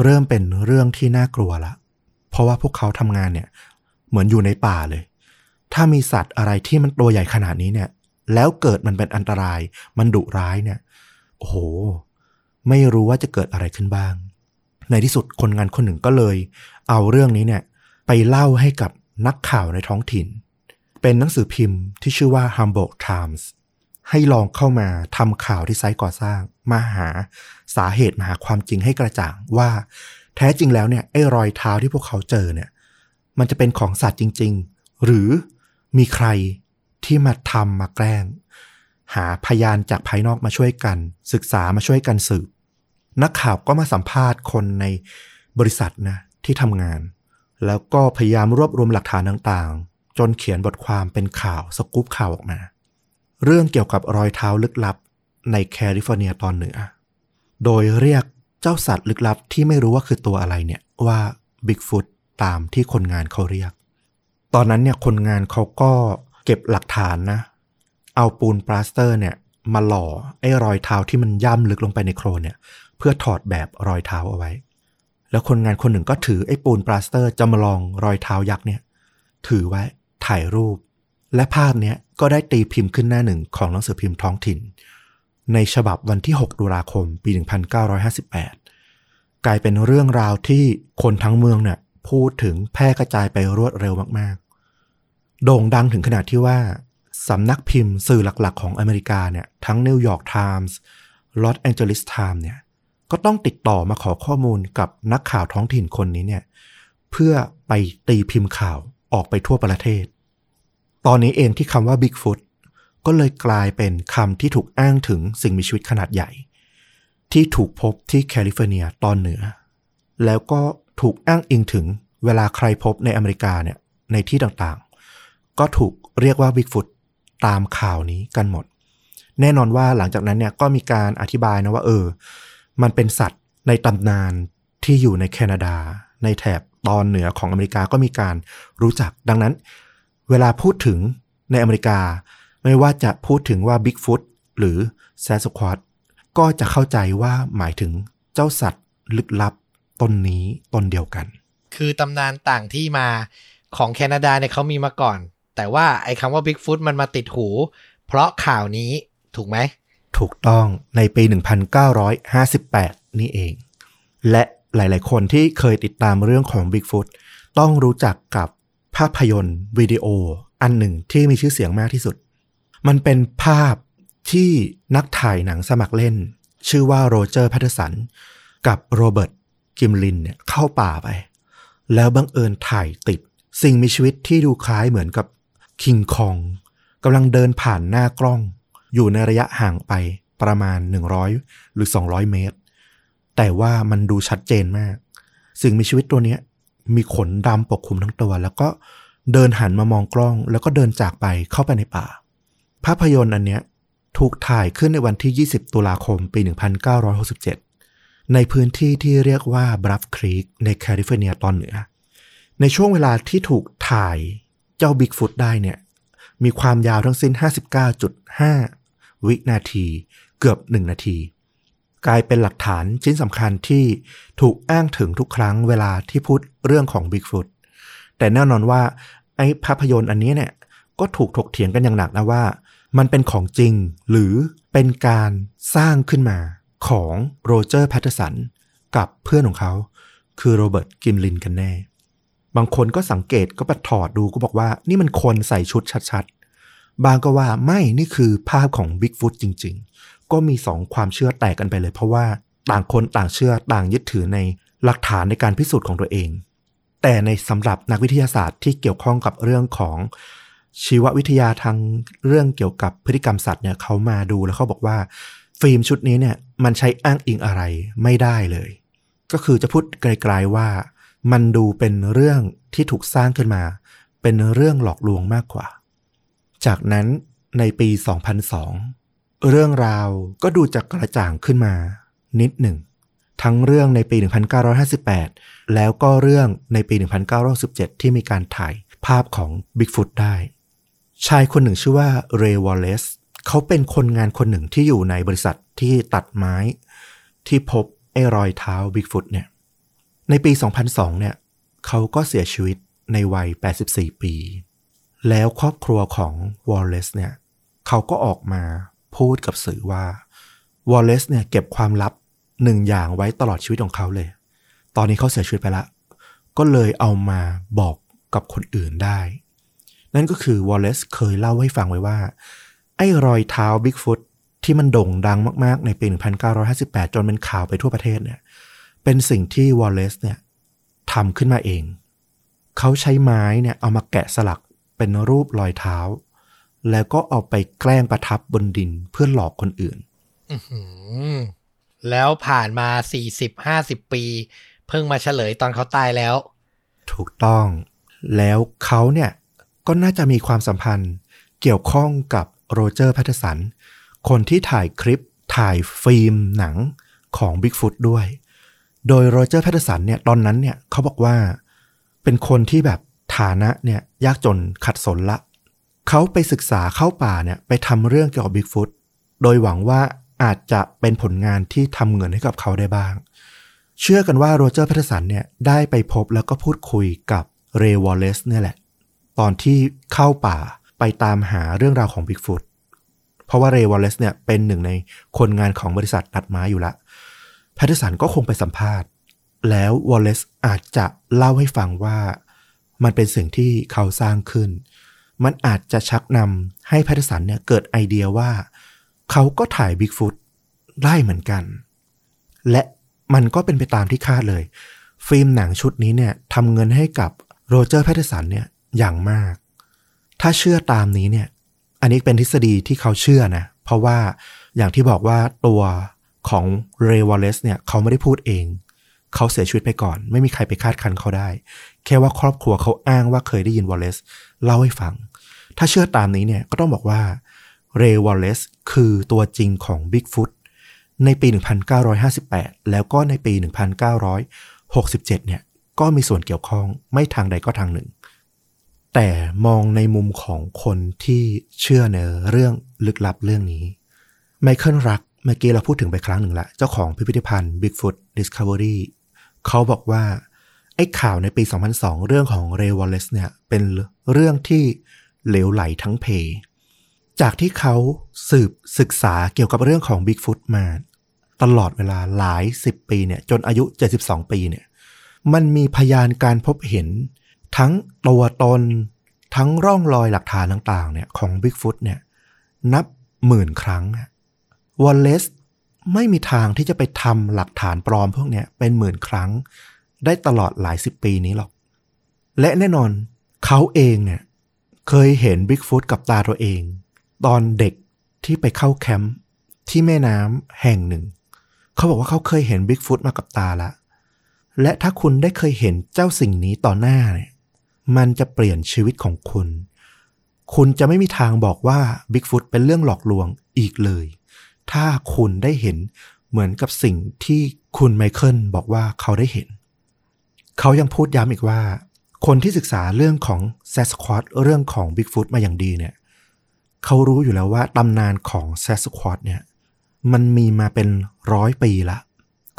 เริ่มเป็นเรื่องที่น่ากลัวละ เพราะว่าพวกเขาทำงานเนี่ย เหมือนอยู่ในป่าเลย ถ้ามีสัตว์อะไรที่มันตัวใหญ่ขนาดนี้เนี่ย แล้วเกิดมันเป็นอันตราย มันดุร้ายเนี่ย โอ้โห ไม่รู้ว่าจะเกิดอะไรขึ้นบ้าง ในที่สุดคนงานคนหนึ่งก็เลย เอาเรื่องนี้เนี่ย ไปเล่าให้กับนักข่าวในท้องถิ่น เป็นหนังสือพิมพ์ที่ชื่อว่า Hamburg Times ให้ลองเข้ามาทำข่าวที่ไซต์ก่อสร้าง มาหาสาเหตุมาหาความจริงให้กระจ่างว่า แท้จริงแล้วเนี่ยไอ้รอยเท้าที่พวกเขาเจอเนี่ย มันจะเป็นของสัตว์จริง ๆ หรือ มีใครที่มาทำมาแกล้ง หาพยานจากภายนอกมาช่วยกัน ศึกษามาช่วยกันสืบ นักข่าวก็มาสัมภาษณ์คนในบริษัทนะที่ทำงาน แล้วก็พยายามรวบรวมหลักฐานต่างๆ จนเขียนบทความเป็นข่าวสกู๊ปข่าวออกมา เรื่องเกี่ยวกับรอยเท้าลึกลับในแคลิฟอร์เนียตอนเหนือ โดยเรียกเจ้าสัตว์ลึกลับที่ไม่รู้ว่าคือตัวอะไรเนี่ยว่าบิ๊กฟุตตามที่คนงานเขาเรียก ตอนนั้นเนี่ยคนงานเขาก็เก็บหลักฐานนะ เอาปูนปลาสเตอร์เนี่ย มาหล่อไอ้รอยเท้าที่มันย่ำลึกลงไปในโครนเนี่ย เพื่อถอดแบบรอยเท้าเอาไว้ แล้วคนงานคนหนึ่งก็ถือไอ้ปูนปลาสเตอร์จะมาลองรอยเท้ายักษ์เนี่ย ถือไว้ถ่ายรูป และภาพเนี้ยก็ได้ตีพิมพ์ขึ้นหน้าหนึ่งของหนังสือพิมพ์ท้องถิ่น ในฉบับวันที่ 6 ตุลาคม ปี 1958 กลายเป็นเรื่องราวที่คนทั้งเมืองเนี่ย พูดถึงแพร่กระจายไปรวดเร็วมากๆ โด่งดังถึงขนาดที่ว่า สำนักพิมพ์สื่อหลักๆ ของอเมริกาเนี่ย ทั้งนิวยอร์กไทมส์ลอสแองเจลิสไทม์เนี่ย ก็ต้องติดต่อมาขอข้อมูลกับนักข่าวท้องถิ่นคนนี้เนี่ย เพื่อไปตีพิมพ์ข่าวออกไปทั่วประเทศ ตอนนี้เองที่คำว่า Bigfoot ก็เลยกลายเป็นคำที่ถูกอ้างถึงสิ่งมีชีวิตขนาดใหญ่ ที่ถูกพบที่แคลิฟอร์เนียตอนเหนือ แล้วก็ ถูกอ้างอิงถึงเวลาใครพบในอเมริกาเนี่ยในที่ต่างๆ ก็ถูกเรียกว่า Bigfoot ตามข่าวนี้กันหมด แน่นอนว่าหลังจากนั้นเนี่ยก็มีการอธิบายนะว่า เออ มันเป็นสัตว์ในตำนานที่อยู่ในแคนาดา ในแถบตอนเหนือของอเมริกาก็มีการรู้จัก ดังนั้น เวลาพูดถึงในอเมริกา ไม่ว่าจะพูดถึงว่า Bigfoot หรือ s a s q u a t ก็จะเข้าใจว่าหมายถึงเจ้าสัตว์ลึกลับ ตนนี้ตนเดียวกัน คือตำนานต่างที่มาของแคนาดาเนี่ยเขามีมาก่อน แต่ว่าไอ้คำว่า Bigfoot มันมาติดหู เพราะข่าวนี้ถูกไหม ถูกต้องในปี 1958 นี่เอง และหลาย ๆ คนที่เคยติดตามเรื่องของ Bigfoot ต้องรู้จักกับภาพยนตร์วิดีโออันหนึ่งที่มีชื่อเสียงมากที่สุด มันเป็นภาพที่นักถ่ายหนังสมัครเล่น ชื่อว่าโรเจอร์แพตเทอร์สัน กับโรเบิร์ต กิมลินเนี่ยเข้าป่าไป แล้วบังเอิญถ่ายติด สิ่งมีชีวิตที่ดูคล้ายเหมือนกับคิงคองกำลังเดินผ่านหน้ากล้อง อยู่ในระยะห่างไปประมาณ 100 หรือ 200 เมตร แต่ว่ามันดูชัดเจนมาก สิ่งมีชีวิตตัวนี้มีขนดำปกคลุมทั้งตัว แล้วก็เดินหันมามองกล้อง แล้วก็เดินจากไปเข้าไปในป่า ภาพยนตร์อันเนี้ยถูกถ่ายขึ้นในวันที่ 20 ตุลาคม ปี 1967 ในพื้นที่ที่เรียกว่าบลัฟฟ์ครีกในแคลิฟอร์เนียตอนเหนือ ในช่วงเวลาที่ถูกถ่ายเจ้าบิ๊กฟุตได้เนี่ย มีความยาวทั้งสิ้น 59.5 วินาที เกือบ 1 นาที กลายเป็นหลักฐานชิ้นสำคัญที่ถูกอ้างถึงทุกครั้งเวลาที่พูดเรื่องของ Bigfoot แต่แน่นอนว่าไอ้ภาพยนตร์อันนี้เนี่ยก็ถูกถกเถียงกันอย่างหนักนะว่า มันเป็นของจริงหรือเป็นการสร้างขึ้นมา ของโรเจอร์แพตเทอร์สันกับเพื่อนของเขา คือโรเบิร์ตกิมลินกันแน่ บางคนก็สังเกตก็ไปถอดดูก็บอกว่านี่มันคนใส่ชุดชัดๆ บางก็ว่าไม่นี่คือภาพของบิ๊กฟุตจริงๆ ก็มีสองความเชื่อแตกกันไปเลย เพราะว่าต่างคนต่างเชื่อต่างยึดถือในหลักฐานในการพิสูจน์ของตัวเอง แต่ในสำหรับนักวิทยาศาสตร์ที่เกี่ยวข้องกับเรื่องของชีววิทยาทางเรื่องเกี่ยวกับพฤติกรรมสัตว์เนี่ยเขามาดูแล้วเขาบอกว่า ฟิล์มชุดนี้เนี่ย มันใช้อ้างอิงอะไรไม่ได้เลย ก็คือจะพูดไกลๆว่า มันดูเป็นเรื่องที่ถูกสร้างขึ้นมา เป็นเรื่องหลอกลวงมากกว่า จากนั้นในปี 2002 เรื่องราวก็ดูจะกระจ่างขึ้นมา นิดหนึ่ง ทั้งเรื่องในปี 1958 แล้วก็เรื่องในปี 1917 ที่มีการถ่ายภาพของ Bigfoot ได้ ชายคนหนึ่งชื่อว่าเรย์วอลเลซ เขาเป็นคนงานคนหนึ่งที่อยู่ในบริษัทที่ตัดไม้ที่พบไอ้รอยเท้า Bigfoot เนี่ย ในปี 2002 เนี่ยเขาก็เสียชีวิตในวัย 84 ปี แล้วครอบครัวของวอลเลซเนี่ยเขาก็ออกมาพูดกับสื่อว่าวอลเลซเนี่ยเก็บความลับหนึ่งอย่างไว้ตลอดชีวิตของเขาเลย ตอนนี้เขาเสียชีวิตไปละ ก็เลยเอามาบอกกับคนอื่นได้ นั่นก็คือวอลเลซเคยเล่าให้ฟังไว้ว่า ไอ้รอยเท้าบิ๊กฟุตที่มันโด่งดังมากๆ ในปี 1958 จนเป็นข่าวไปทั่วประเทศเนี่ย เป็นสิ่งที่วอลเลซเนี่ยทำขึ้นมาเอง เขาใช้ไม้เนี่ยเอามาแกะสลักเป็นรูปรอยเท้า แล้วก็เอาไปแกล้งประทับบนดินเพื่อหลอกคนอื่นอื้อหือแล้วผ่านมาสี่สิบห้าสิบปี เพิ่งมาเฉลยตอนเขาตายแล้ว ถูกต้อง แล้วเขาเนี่ยก็น่าจะมีความสัมพันธ์เกี่ยวข้องกับ โรเจอร์แพตเทอร์สัน คนที่ถ่ายคลิปถ่ายฟิล์มหนังของ Bigfoot ด้วย โดยโรเจอร์แพตเทอร์สันเนี่ยตอนนั้นเนี่ยเขาบอกว่าเป็นคนที่แบบฐานะเนี่ยยากจนขัดสนละ เขาไปศึกษาเข้าป่าเนี่ยไปทำเรื่องเกี่ยวกับ Bigfoot โดยหวังว่าอาจจะเป็นผลงานที่ทำเงินให้กับเขาได้บ้าง เชื่อกันว่าโรเจอร์แพตเทอร์สันเนี่ยได้ไปพบแล้วก็พูดคุยกับเรย์วอลเลซเนี่ยแหละ ตอนที่เข้าป่า ไปตามหาเรื่องราวของ Bigfoot เพราะว่าเรย์วอลเลซเนี่ยเป็นหนึ่งในคนงานของบริษัทตัดไม้อยู่ละแพตเทอร์สันก็คงไปสัมภาษณ์ แล้ววอลเลซอาจจะเล่าให้ฟังว่ามันเป็นสิ่งที่เขาสร้างขึ้น มันอาจจะชักนำให้แพทเทอร์สันเนี่ยเกิดไอเดียว่า เขาก็ถ่ายบิ๊กฟุตได้เหมือนกัน และมันก็เป็นไปตามที่คาดเลย ฟิล์มหนังชุดนี้เนี่ยทำเงินให้กับโรเจอร์แพทเทอร์สันเนี่ยอย่างมาก ถ้าเชื่อตามนี้เนี่ย อันนี้เป็นทฤษฎีที่เขาเชื่อนะ เพราะว่าอย่างที่บอกว่าตัวของเรย์วอลเลซเนี่ยเขาไม่ได้พูดเอง เขาเสียชีวิตไปก่อน ไม่มีใครไปคาดคั้นเขาได้ แค่ว่าครอบครัวเขาอ้างว่าเคยได้ยินวอลเลซเล่าให้ฟัง ถ้าเชื่อตามนี้เนี่ยก็ต้องบอกว่าเรย์วอลเลซคือตัวจริงของบิ๊กฟุตในปี 1958 แล้วก็ในปี 1967 เนี่ยก็มีส่วนเกี่ยวข้องไม่ทางใดก็ทางหนึ่ง แต่มองในมุมของคนที่เชื่อในเรื่องลึกลับเรื่องนี้ไมเคิลรักเมื่อกี้เราพูดถึงไปครั้งหนึ่งละ เจ้าของพิพิธภัณฑ์ Bigfoot Discovery เขาบอกว่า ไอ้ข่าวในปี 2002 เรื่องของเรย์วอลเลซเนี่ย เป็นเรื่องที่เหลวไหลทั้งเพ จากที่เขาสืบศึกษาเกี่ยวกับเรื่องของ Bigfoot มา ตลอดเวลาหลาย 10 ปีเนี่ย จนอายุ 72 ปีเนี่ย มันมีพยานการพบเห็น ทั้งตัวตน ทั้งร่องรอยหลักฐานต่างๆเนี่ยของ Bigfoot เนี่ยนับหมื่นครั้งวอลเลซไม่มีทางที่จะไปทำหลักฐานปลอมพวกเนี้ยเป็นหมื่นครั้ง ได้ตลอดหลายสิบปีนี้หรอก และแน่นอนเขาเองเนี่ยเคยเห็นบิ๊กฟุตกับตาตัวเอง ตอนเด็กที่ไปเข้าแคมป์ที่แม่น้ำแห่งหนึ่ง เขาบอกว่าเขาเคยเห็นบิ๊กฟุตมากับตาละ และถ้าคุณได้เคยเห็นเจ้าสิ่งนี้ต่อหน้าเนี่ย มันจะเปลี่ยนชีวิตของคุณ คุณจะไม่มีทางบอกว่าบิ๊กฟุตเป็นเรื่องหลอกลวงอีกเลย ถ้าคุณได้เห็นเหมือนกับสิ่งที่คุณไมเคิลบอกว่าเขาได้เห็น เขายังพูดย้ำอีกว่า คนที่ศึกษาเรื่องของแซสควอตช์เรื่องของบิ๊กฟุตมาอย่างดีเนี่ย เขารู้อยู่แล้วว่าตำนานของแซสควอตช์เนี่ย มันมีมาเป็นร้อยปีละ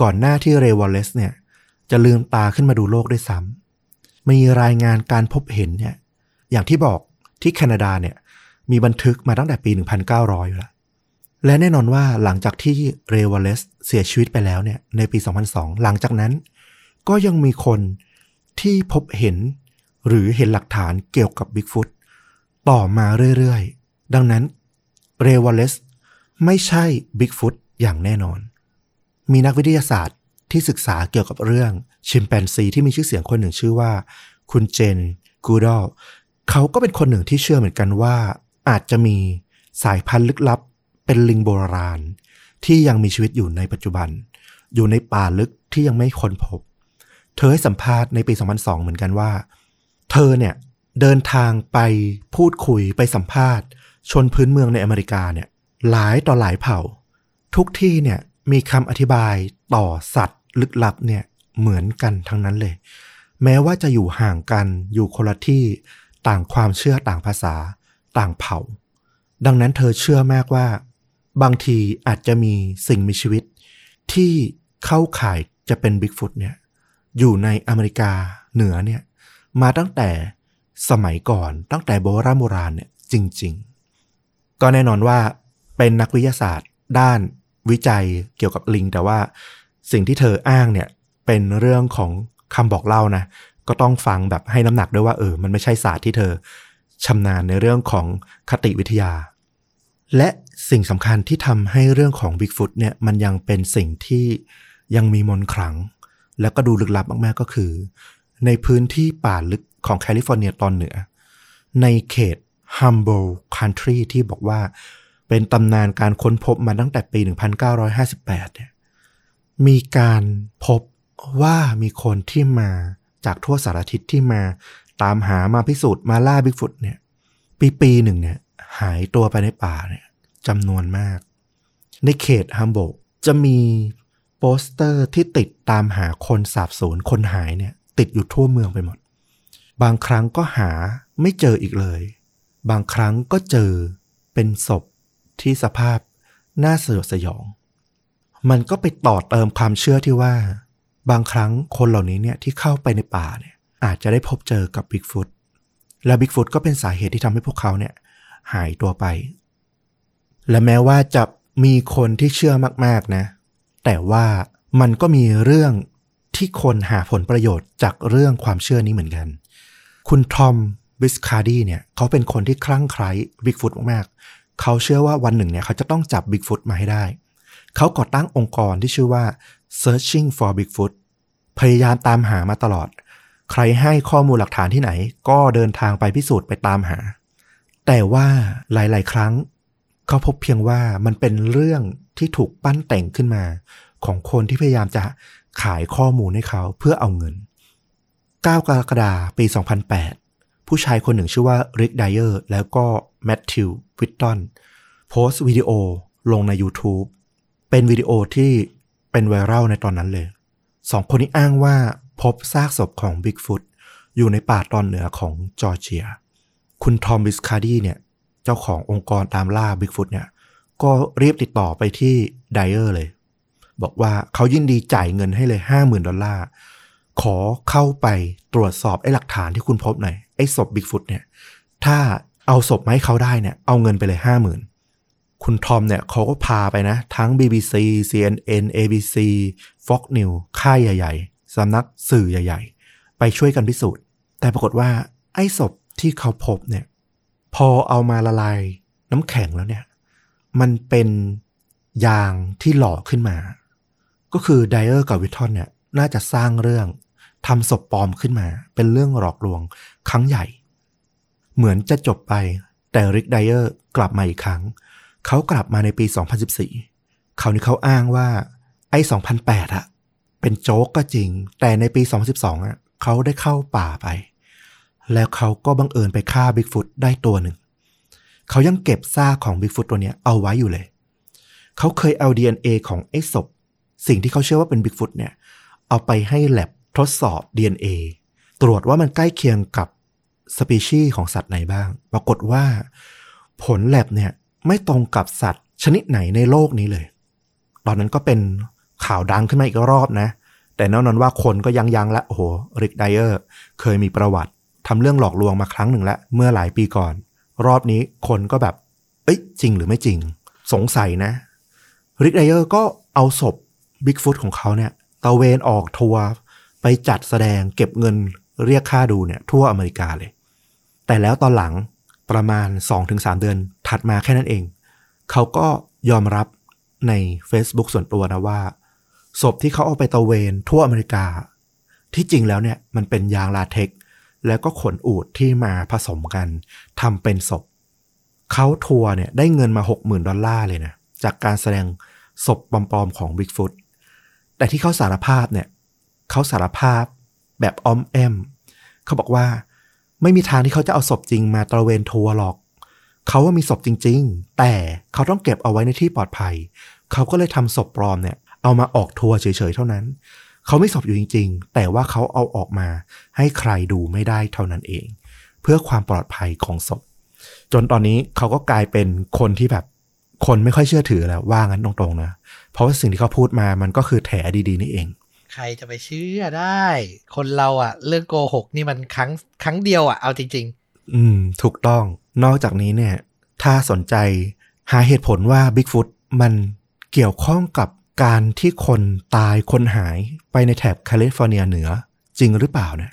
ก่อนหน้าที่เรย์วอลเลซเนี่ย จะลืมตาขึ้นมาดูโลกด้วยซ้ำ มีรายงานการพบเห็นเนี่ย อย่างที่บอกที่แคนาดาเนี่ย มีบันทึกมาตั้งแต่ปี 1900 อยู่แล้ว และแน่นอนว่าหลังจากที่เรวลเลสเสียชีวิตไปแล้วเนี่ย ในปี 2002 หลังจากนั้น ก็ยังมีคนที่พบเห็น หรือเห็นหลักฐานเกี่ยวกับบิ๊กฟุตต่อมาเรื่อยๆ ดังนั้นเรวลเลสไม่ใช่บิ๊กฟุตอย่างแน่นอน มีนักวิทยาศาสตร์ที่ศึกษาเกี่ยวกับเรื่อง ชิมแปนซีที่มีชื่อเสียงคนหนึ่งชื่อว่า คุณเจนกูดอลเขาก็เป็นคนหนึ่งที่เชื่อเหมือนกันว่า อาจจะมีสายพันธุ์ลึกลับ เป็นลิงโบราณ ที่ยังมีชีวิตอยู่ในปัจจุบัน อยู่ในป่าลึกที่ยังไม่ค้นพบ เธอให้สัมภาษณ์ในปี 2002 เหมือนกันว่า เธอเนี่ยเดินทางไปพูดคุยไปสัมภาษณ์ ชนพื้นเมืองในอเมริกาเนี่ยหลายต่อหลายเผ่า ทุกที่เนี่ยมีคำอธิบายต่อสัตว์ลึกลับเนี่ย เหมือนกันทั้งนั้นเลย แม้ว่าจะอยู่ห่างกันอยู่คนละที่ต่างความเชื่อต่างภาษา ต่างเผ่า ดังนั้นเธอเชื่อมากว่า บางทีอาจจะมีสิ่งมีชีวิต ที่เข้าข่ายจะเป็นบิ๊กฟุตเนี่ยอยู่ในอเมริกาเหนือเนี่ยมาตั้งแต่สมัยก่อนตั้งแต่โบราณโบราณเนี่ยจริง ๆ ก็แน่นอนว่าเป็นนักวิทยาศาสตร์ด้านวิจัยเกี่ยวกับลิง แต่ว่าสิ่งที่เธออ้างเนี่ย เป็นเรื่องของคำบอกเล่านะ ก็ต้องฟังแบบให้น้ำหนักด้วยว่าเออ มันไม่ใช่ศาสตร์ที่เธอชำนาญในเรื่องของคติวิทยา และสิ่งสำคัญที่ทำให้เรื่องของ Bigfoot เนี่ยมันยังเป็นสิ่งที่ยังมีมนขลัง แล้วก็ดูลึกลับมากๆก็คือ ในพื้นที่ป่าลึกของแคลิฟอร์เนียตอนเหนือ ในเขต Humboldt County ที่บอกว่าเป็นตำนานการค้นพบมาตั้งแต่ปี 1958 เนี่ย มีการพบ ว่ามีคนที่มาจากทั่วสารทิศที่มาตามหามาพิสูจน์มาล่าบิ๊กฟุตเนี่ย ปีปีหนึ่งเนี่ย หายตัวไปในป่าเนี่ยจำนวนมาก ในเขตฮัมโบลดต์จะมีโปสเตอร์ที่ติดตามหาคนสาบสูญคนหายเนี่ย ติดอยู่ทั่วเมืองไปหมด บางครั้งก็หาไม่เจออีกเลย บางครั้งก็เจอเป็นศพที่สภาพน่าสยดสยอง มันก็ไปต่อเติมความเชื่อที่ว่า บางครั้งคนเหล่านี้เนี่ยที่เข้าไปในป่าเนี่ยอาจจะได้พบเจอกับบิ๊กฟุตและบิ๊กฟุตก็เป็นสาเหตุที่ทำให้พวกเขาเนี่ยหายตัวไป และแม้ว่าจะมีคนที่เชื่อมากๆนะ แต่ว่ามันก็มีเรื่องที่คนหาผลประโยชน์จากเรื่องความเชื่อนี้เหมือนกัน คุณทอมบิสคาร์ดีเนี่ยเขาเป็นคนที่คลั่งไคล้บิ๊กฟุตมากๆ เขาเชื่อว่าวันหนึ่งเนี่ยเขาจะต้องจับบิ๊กฟุตมาให้ได้ เขาก่อตั้งองค์กรที่ชื่อว่า Searching for Bigfoot พยายามตามหามาตลอด ใครให้ข้อมูลหลักฐานที่ไหน ก็เดินทางไปพิสูจน์ไปตามหา แต่ว่าหลาย ๆ ครั้ง เขาพบเพียงว่ามันเป็นเรื่องที่ถูกปั้นแต่งขึ้นมา ของคนที่พยายามจะขายข้อมูลให้เขาเพื่อเอาเงิน 9 กรกฎาคมปี 2008 ผู้ชายคนหนึ่งชื่อว่าริกไดเออร์แล้วก็แมทธิววิตตันโพสต์วิดีโอลงใน YouTube เป็นวิดีโอที่เป็นไวรัลในตอนนั้นเลย สองคนนี้อ้างว่าพบซากศพของบิ๊กฟุตอยู่ในป่าตอนเหนือของจอร์เจีย คุณทอมบิสคาร์ดีเนี่ย เจ้าขององค์กรตามล่าบิ๊กฟุตเนี่ย ก็เรียบติดต่อไปที่ไดเออร์เลย บอกว่าเขายินดีจ่ายเงินให้เลย50,000ดอลลาร์ ขอเข้าไปตรวจสอบไอ้หลักฐานที่คุณพบหน่อย ไอ้ศพบิ๊กฟุตเนี่ย ถ้าเอาศพมาให้เขาได้เนี่ย เอาเงินไปเลย50,000 คุณทอมเนี่ยเขาก็พาไปนะ ทั้ง BBC CNN ABC Fox News ค่ายใหญ่ ๆสำนักสื่อใหญ่ ๆ ไปช่วยกันพิสูจน์ แต่ปรากฏว่าไอ้ศพที่เขาพบเนี่ย พอเอามาละลายน้ำแข็งแล้วเนี่ย มันเป็นยางที่หล่อขึ้นมา ก็คือไดเออร์กับวิททอนเนี่ยน่าจะสร้างเรื่องทำศพปลอมขึ้นมา เป็นเรื่องหลอกลวงครั้งใหญ่ เหมือนจะจบไปแต่ริกไดเออร์กลับมาอีกครั้ง เขากลับมาในปี 2014คราวนี้เขาอ้างว่า ไอ้2008อะเป็นโจ๊กก็จริง แต่ในปี 2012อะเขาได้เข้าป่าไป แล้วเขาก็บังเอิญไปฆ่าบิ๊กฟุตได้ตัวหนึ่ง เขายังเก็บซากของบิ๊กฟุตตัวเนี้ยเอาไว้อยู่เลย เขาเคยเอา DNA ของไอ้ศพ สิ่งที่เขาเชื่อว่าเป็นบิ๊กฟุตเนี่ย เอาไปให้แลบทดสอบ DNA ตรวจว่ามันใกล้เคียงกับสปีชีส์ของสัตว์ไหนบ้าง ปรากฏว่าผลแลบเนี่ย ไม่ตรงกับสัตว์ชนิดไหนในโลกนี้เลย ตอนนั้นก็เป็นข่าวดังขึ้นมาอีกรอบนะ แต่แน่นอนว่าคนก็ยังยังละ โอ้โห ริกไดเออร์ เคยมีประวัติทำเรื่องหลอกลวงมาครั้งหนึ่งแล้วเมื่อหลายปีก่อน รอบนี้คนก็แบบ เอ้ย จริงหรือไม่จริง สงสัยนะ ริกไดเออร์ก็เอาศพบิ๊กฟุตของเขาเนี่ยตะเวนออกทัวร์ไปจัดแสดงเก็บเงินเรียกค่าดูเนี่ยทั่วอเมริกาเลย แต่แล้วตอนหลัง ประมาณ 2-3 เดือนถัดมาแค่นั้นเอง เขาก็ยอมรับใน Facebook ส่วนตัวนะว่า ศพที่เขาเอาไปตะเวนทั่วอเมริกา ที่จริงแล้วเนี่ยมันเป็นยางลาเท็ก แล้วก็ขนอูดที่มาผสมกันทำเป็นศพ เขาทัวร์เนี่ยได้เงินมา 60,000 ดอลลาร์เลยนะ จากการแสดงศพปลอมๆของ Bigfoot แต่ที่เขาสารภาพเนี่ยเขาสารภาพแบบอ้อมแอม เขาบอกว่า ไม่มีทางที่เขาจะเอาศพจริงมาตระเวนทัวร์หรอก เขาว่ามีศพจริง ๆ แต่เขาต้องเก็บเอาไว้ในที่ปลอดภัย เขาก็เลยทำศพปลอมเนี่ย เอามาออกทัวร์เฉยๆเท่านั้น เขาไม่ศพอยู่จริง ๆ แต่ว่าเขาเอาออกมา ให้ใครดูไม่ได้เท่านั้นเอง เพื่อความปลอดภัยของศพ จนตอนนี้เขาก็กลายเป็นคนที่แบบคนไม่ค่อยเชื่อถือแล้วว่างั้นตรงๆนะ เพราะว่าสิ่งที่เขาพูดมามันก็คือแถดีๆนี่เอง ใครจะไปเชื่อได้ คนเราอะเรื่องโกหกนี่มันครั้งครั้งเดียวอะเอาจริงอืม ถูกต้อง นอกจากนี้เนี่ย ถ้าสนใจหาเหตุผลว่า Bigfoot มันเกี่ยวข้องกับการที่คนตายคนหายไปในแถบแคลิฟอร์เนียเหนือ จริงหรือเปล่าเนี่ย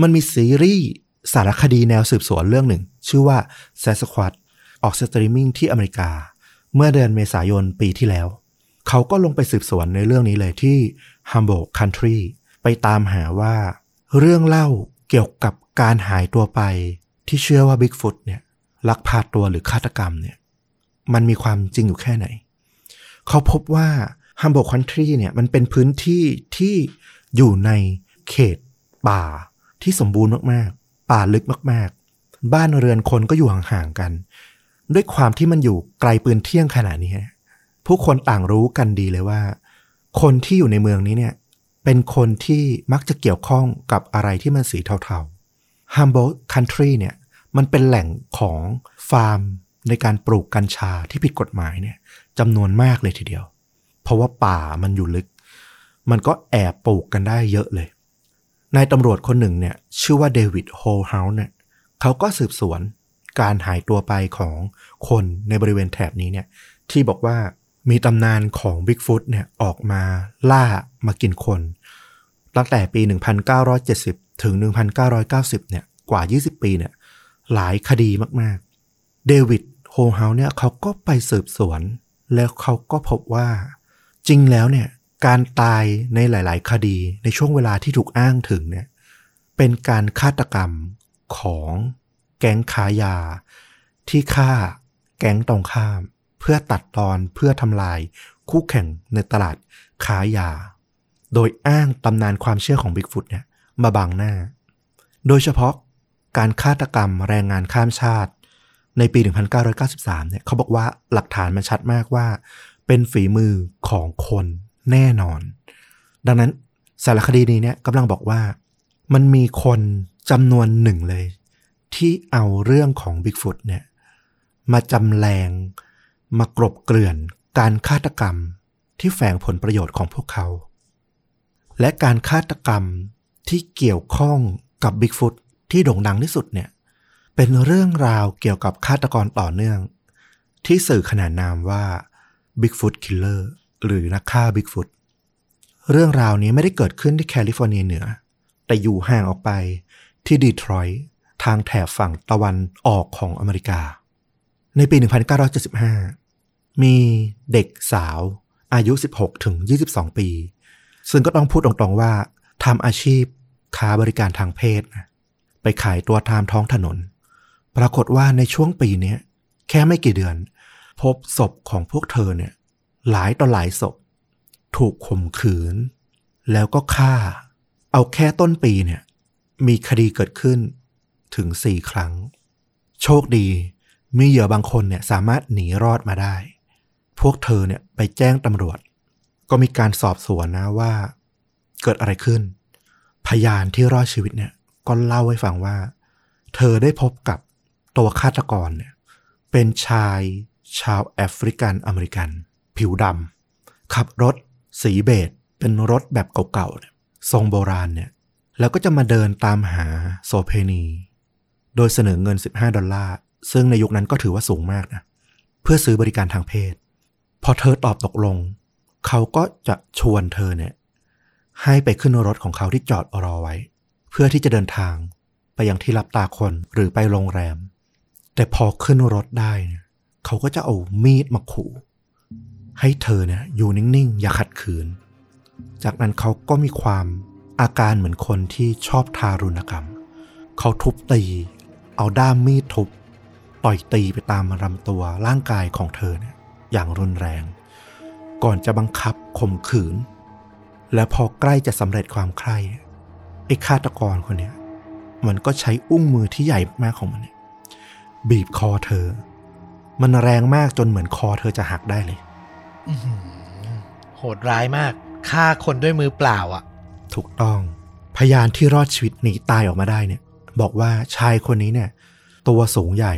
มันมีซีรีส์สารคดีแนวสืบสวนเรื่องหนึ่ง ชื่อว่า s a s q u a t ออกสตรีมมิ่งที่อเมริกา เมื่อเดือนเมษายนปีที่แล้ว เขาก็ลงไปสืบสวนในเรื่องนี้เลยที่ Humboldt Country ไปตามหาว่า เรื่องเล่าเกี่ยวกับการหายตัวไปที่เชื่อว่า Bigfoot เนี่ยลักพาตัวหรือฆาตกรรมเนี่ยมันมีความจริงอยู่แค่ไหน เขาพบว่า Humboldt Country เนี่ยมันเป็นพื้นที่ที่อยู่ในเขตป่าที่สมบูรณ์มากๆ ป่าลึกมากๆ บ้านเรือนคนก็อยู่ห่างๆกัน ด้วยความที่มันอยู่ไกลปืนเที่ยงขนาดนี้ ผู้คนต่างรู้กันดีเลยว่า คนที่อยู่ในเมืองนี้เนี่ย เป็นคนที่มักจะเกี่ยวข้องกับอะไรที่มันสีเทาๆ Humboldt Country เนี่ย มันเป็นแหล่งของฟาร์มในการปลูกกัญชาที่ผิดกฎหมายเนี่ยจำนวนมากเลยทีเดียว เพราะว่าป่ามันอยู่ลึก มันก็แอบปลูกกันได้เยอะเลย นายตำรวจคนหนึ่งเนี่ย ชื่อว่าเดวิดโฮลเฮาส์เนี่ยเขาก็สืบสวนการหายตัวไปของคนในบริเวณแถบนี้เนี่ย ที่บอกว่า มีตำนานของ Bigfoot เนี่ยออกมาล่ามากินคน ตั้งแต่ปี 1970 ถึง 1990 เนี่ยกว่า 20 ปีเนี่ยหลายคดีมากๆ เดวิดโฮลเฮาส์เนี่ยเขาก็ไปสืบสวน แล้วเขาก็พบว่า จริงแล้วเนี่ยการตายในหลาย ๆ คดีในช่วงเวลาที่ถูกอ้างถึงเนี่ยเป็นการฆาตกรรมของแก๊งค้ายา ที่ฆ่าแก๊งตรงข้าม เพื่อตัดตอนเพื่อทำลายคู่แข่งในตลาดค้ายา โดยอ้างตำนานความเชื่อของบิ๊กฟุตเนี่ยมาบังหน้า โดยเฉพาะการฆาตกรรมแรงงานข้ามชาติ ในปี 1993 เนี่ยเขาบอกว่าหลักฐานมันชัดมากว่า เป็นฝีมือของคนแน่นอน ดังนั้นสารคดีนี้เนี่ยกำลังบอกว่า มันมีคนจำนวนหนึ่งเลย ที่เอาเรื่องของบิ๊กฟุตเนี่ยมาจำแรง มากรบเกลื่อนการฆาตกรรมที่แฝงผลประโยชน์ของพวกเขา และการฆาตกรรมที่เกี่ยวข้องกับบิ๊กฟุตที่โด่งดังที่สุดเนี่ยเป็นเรื่องราวเกี่ยวกับฆาตกรต่อเนื่อง ที่สื่อขนานนามว่า Bigfoot Killer หรือนักฆ่าบิ๊กฟุตเรื่องราวนี้ไม่ได้เกิดขึ้นที่แคลิฟอร์เนียเหนือ แต่อยู่ห่างออกไปที่ดีทรอยต์ทางแถบฝั่งตะวันออกของอเมริกา ในปี 1975 มีเด็กสาวอายุ 16 ถึง 22 ปี ซึ่งก็ต้องพูดตรงๆว่าทำอาชีพค้าบริการทางเพศนะไปขายตัวตามท้องถนน ปรากฏว่าในช่วงปีนี้แค่ไม่กี่เดือน พบศพของพวกเธอเนี่ย หลายต่อหลายศพ ถูกข่มขืน แล้วก็ฆ่า เอาแค่ต้นปีเนี่ย มีคดีเกิดขึ้นถึงสี่ครั้ง โชคดี มีเหยื่อบางคนเนี่ยสามารถหนีรอดมาได้ พวกเธอเนี่ยไปแจ้งตำรวจ ก็มีการสอบสวนนะว่า เกิดอะไรขึ้น พยานที่รอดชีวิตเนี่ยก็เล่าให้ฟังว่า เธอได้พบกับตัวฆาตกรเนี่ยเป็นชายชาวแอฟริกันอเมริกัน ผิวดำขับรถ สีเบจเป็นรถแบบเก่าๆทรงโบราณเนี่ยแล้วก็จะมาเดินตามหาโซเพนี โดยเสนอเงิน 15 ดอลลาร์ ซึ่งในยุคนั้นก็ถือว่าสูงมากนะ เพื่อซื้อบริการทางเพศ พอเธอตอบตกลง เขาก็จะชวนเธอเนี่ย ให้ไปขึ้นรถของเขาที่จอดรอไว้ เพื่อที่จะเดินทางไปยังที่รับตาคนหรือไปโรงแรม แต่พอขึ้นรถได้เนี่ยเขาก็จะเอามีดมาขู่ ให้เธอเนี่ยอยู่นิ่งๆ อย่าขัดขืน จากนั้นเขาก็มีความอาการเหมือนคนที่ชอบทารุณกรรม เขาทุบตี เอาด้ามมีดทุบ ต่อยตีไปตามลำตัวร่างกายของเธอเนี่ย อย่างรุนแรง ก่อนจะบังคับข่มขืน และพอใกล้จะสำเร็จความใคร่ไอ้ฆาตกรคนเนี้ยมันก็ใช้อุ้งมือที่ใหญ่มากของมันเนี่ยบีบคอเธอ มันแรงมากจนเหมือนคอเธอจะหักได้เลยอื้อหือโหดร้ายมากฆ่าคนด้วยมือเปล่าอะ ถูกต้อง พยานที่รอดชีวิตหนีตายออกมาได้เนี่ย บอกว่าชายคนนี้เนี่ย ตัวสูงใหญ่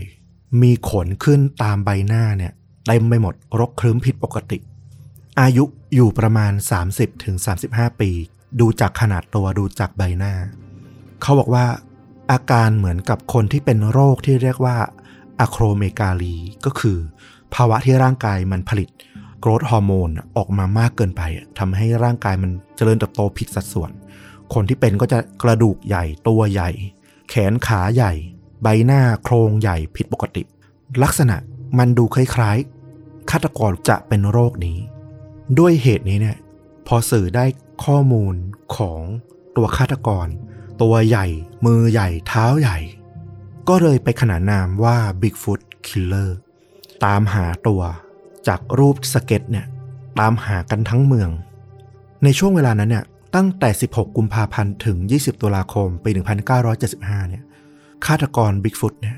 มีขนขึ้นตามใบหน้าเนี่ย เต็มไปหมดรกครึ้มผิดปกติ อายุอยู่ประมาณ 30-35ถึงปี ดูจากขนาดตัวดูจากใบหน้า เขาบอกว่า อาการเหมือนกับคนที่เป็นโรคที่เรียกว่าอะโครเมกาลีก็คือ ภาวะที่ร่างกายมันผลิตโกรทฮอร์โมนออกมามากเกินไปทำให้ร่างกายมันเจริญเติบโตผิดสัดส่วน คนที่เป็นก็จะกระดูกใหญ่ตัวใหญ่ แขนขาใหญ่ ใบหน้าโครงใหญ่ผิดปกติ ลักษณะ มันดูคล้ายๆฆาตกรจะเป็นโรคนี้ ด้วยเหตุนี้เนี่ย พอสื่อได้ข้อมูลของตัวฆาตกร ตัวใหญ่ มือใหญ่ เท้าใหญ่ ก็เลยไปขนานนามว่า Bigfoot Killer ตามหาตัวจากรูปสเก็ตเนี่ย ตามหากันทั้งเมือง ในช่วงเวลานั้นเนี่ยตั้งแต่ 16 กุมภาพันธ์ ถึง 20 ตุลาคม ปี 1975 เนี่ย ฆาตกรบิ๊กฟุตเนี่ย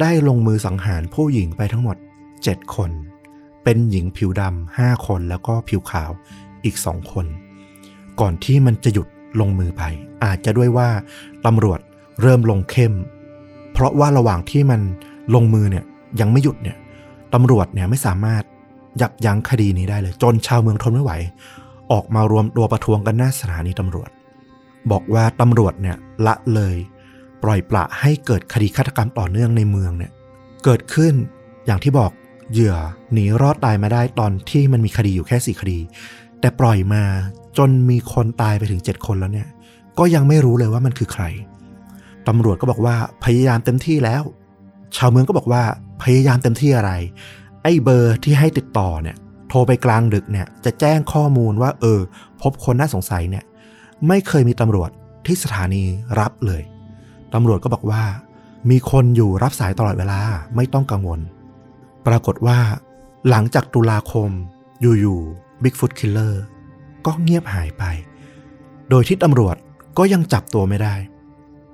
ได้ลงมือสังหารผู้หญิงไปทั้งหมด 7 คน เป็นหญิงผิวดำ5คนแล้วก็ผิวขาวอีก2คน ก่อนที่มันจะหยุดลงมือไป อาจจะด้วยว่าตำรวจเริ่มลงเข้ม เพราะว่าระหว่างที่มันลงมือเนี่ยยังไม่หยุดเนี่ยตำรวจเนี่ยไม่สามารถยับยั้งคดีนี้ได้เลย จนชาวเมืองทนไม่ไหว ออกมารวมตัวประท้วงกันหน้าสถานีตำรวจ บอกว่าตำรวจเนี่ยละเลย ปล่อยปละให้เกิดคดีฆาตกรรมต่อเนื่องในเมืองเนี่ยเกิดขึ้นอย่างที่บอกเหยื่อหนีรอดตายมาได้ตอนที่มันมีคดีอยู่แค่สี่คดี แต่ปล่อยมาจนมีคนตายไปถึง7คนแล้วเนี่ย ก็ยังไม่รู้เลยว่ามันคือใครตำรวจก็บอกว่าพยายามเต็มที่แล้ว ชาวเมืองก็บอกว่าพยายามเต็มที่อะไร ไอ้เบอร์ที่ให้ติดต่อเนี่ย โทรไปกลางดึกเนี่ย จะแจ้งข้อมูลว่า เออ พบคนน่าสงสัยเนี่ย ไม่เคยมีตำรวจที่สถานีรับเลย ตำรวจก็บอกว่า มีคนอยู่รับสายตลอดเวลาไม่ต้องกังวล ปรากฏว่า หลังจากตุลาคม อยู่ๆ Bigfoot Killer ก็เงียบหายไป โดยที่ตำรวจก็ยังจับตัวไม่ได้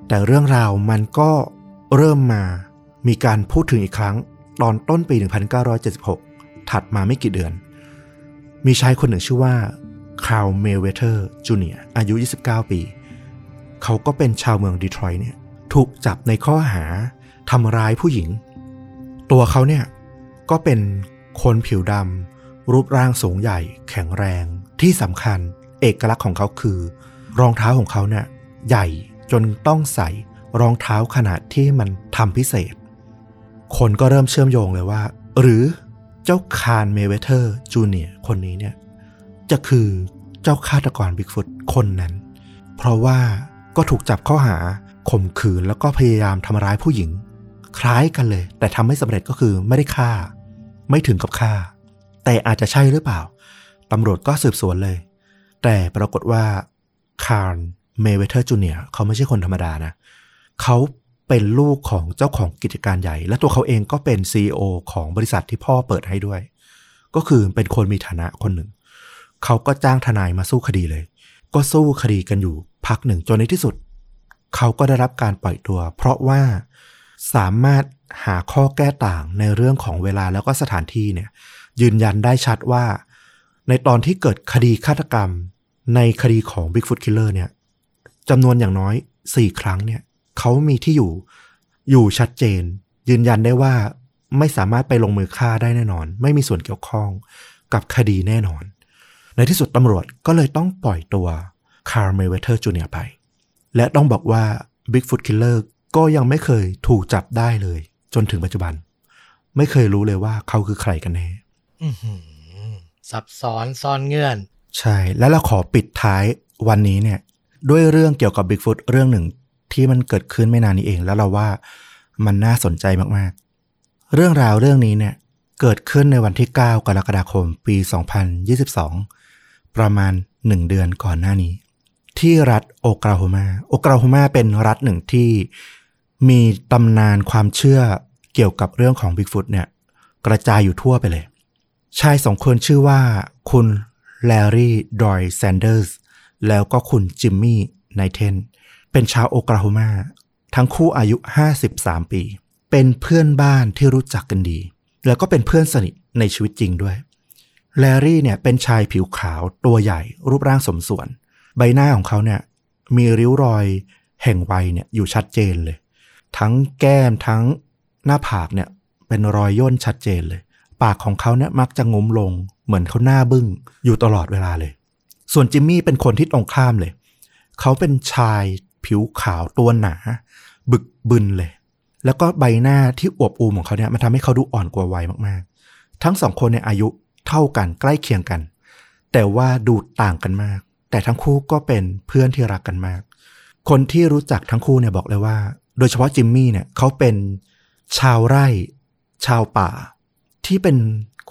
แต่เรื่องราวมันก็เริ่มมามีการพูดถึงอีกครั้ง ตอนต้นปี 1976 ถัดมาไม่กี่เดือน มีชายคนหนึ่งชื่อว่าคาร์ลเมเวเทอร์จูเนียอายุ 29 ปี เขาก็เป็นชาวเมืองดีทรอยต์เนี่ย ถูกจับในข้อหาทำร้ายผู้หญิง ตัวเขาเนี่ยก็เป็นคนผิวดำรูปร่างสูงใหญ่ แข็งแรงที่สำคัญเอกลักษณ์ของเขาคือ รองเท้าของเขาเนี่ยใหญ่จนต้องใส่รองเท้าขนาดที่มันทำพิเศษ คนก็เริ่มเชื่อมโยงเลยว่า หรือเจ้าคารเมเวเทอร์จูเนียคนนี้เนี่ยจะคือเจ้าฆาตกรบิ๊กฟุตคนนั้น เพราะว่าก็ถูกจับข้อหา ข่มขืนแล้วก็พยายามทำร้ายผู้หญิง คล้ายกันเลย แต่ทำไม่สำเร็จก็คือไม่ได้ฆ่า ไม่ถึงกับฆ่า แต่อาจจะใช่หรือเปล่าตำรวจก็สืบสวนเลย แต่ปรากฏว่าคาร์ลเมเวเทอร์จูเนียเขาไม่ใช่คนธรรมดานะเขาเป็นลูกของเจ้าของกิจการใหญ่ และตัวเขาเองก็เป็น CEO ของบริษัทที่พ่อเปิดให้ด้วย ก็คือเป็นคนมีฐานะคนหนึ่ง เขาก็จ้างทนายมาสู้คดีเลย ก็สู้คดีกันอยู่พักหนึ่งจนในที่สุด เขาก็ได้รับการปล่อยตัว เพราะว่าสามารถหาข้อแก้ต่างในเรื่องของเวลาแล้วก็สถานที่เนี่ย ยืนยันได้ชัดว่า ในตอนที่เกิดคดีฆาตกรรม ในคดีของ Bigfoot Killer เนี่ยจำนวนอย่างน้อย4ครั้งเนี่ยเขามีที่อยู่อยู่ชัดเจน ยืนยันได้ว่าไม่สามารถไปลงมือฆ่าได้แน่นอน ไม่มีส่วนเกี่ยวข้องกับคดีแน่นอน ในที่สุดตำรวจก็เลยต้องปล่อยตัวคาร์ลเมเวเทอร์จูเนียไป และต้องบอกว่า Bigfoot Killer ก็ยังไม่เคยถูกจับได้เลย จนถึงปัจจุบัน ไม่เคยรู้เลยว่าเขาคือใครกันแน่อื้อหือซับซ้อนซ่อนเงื่อน ใช่ แล้วเราขอปิดท้ายวันนี้เนี่ย ด้วยเรื่องเกี่ยวกับ Bigfoot เรื่องหนึ่งที่มันเกิดขึ้นไม่นานนี้เอง แล้วเราว่ามันน่าสนใจมากๆ เรื่องราวเรื่องนี้เนี่ย เกิดขึ้นในวันที่ 9 กรกฎาคม ปี 2022 ประมาณ 1 เดือนก่อนหน้านี้ ที่รัฐโอคลาโฮมาโอคลาโฮมาเป็นรัฐหนึ่งที่มีตำนานความเชื่อเกี่ยวกับเรื่องของ Bigfoot เนี่ย กระจายอยู่ทั่วไปเลย ชายสองคนชื่อว่า คุณแลรี่ดอยแซนเดอร์สแล้วก็คุณจิมมี่ไนเทนเป็นชาวโอกลาโฮมาทั้งคู่อายุ 53 ปี เป็นเพื่อนบ้านที่รู้จักกันดี แล้วก็เป็นเพื่อนสนิทในชีวิตจริงด้วยแลรี่เนี่ยเป็นชายผิวขาวตัวใหญ่รูปร่างสมส่วน ใบหน้าของเขาเนี่ยมีริ้วรอยแห่งวัยเนี่ยอยู่ชัดเจนเลย ทั้งแก้มทั้งหน้าผากเนี่ยเป็นรอยย่นชัดเจนเลย ปากของเขาเนี่ยมักจะงุ้มลงเหมือนเขาหน้าบึ้งอยู่ตลอดเวลาเลย ส่วนจิมมี่เป็นคนที่ตรงข้ามเลย เขาเป็นชายผิวขาวตัวหนา บึกบึนเลย แล้วก็ใบหน้าที่อวบอูมของเขาเนี่ยมันทำให้เขาดูอ่อนกว่าวัยมากๆ ทั้งสองคนในอายุเท่ากันใกล้เคียงกัน แต่ว่าดูต่างกันมาก แต่ทั้งคู่ก็เป็นเพื่อนที่รักกันมาก คนที่รู้จักทั้งคู่เนี่ยบอกเลยว่า โดยเฉพาะจิมมี่เนี่ยเขาเป็นชาวไร่ ชาวป่า ที่เป็น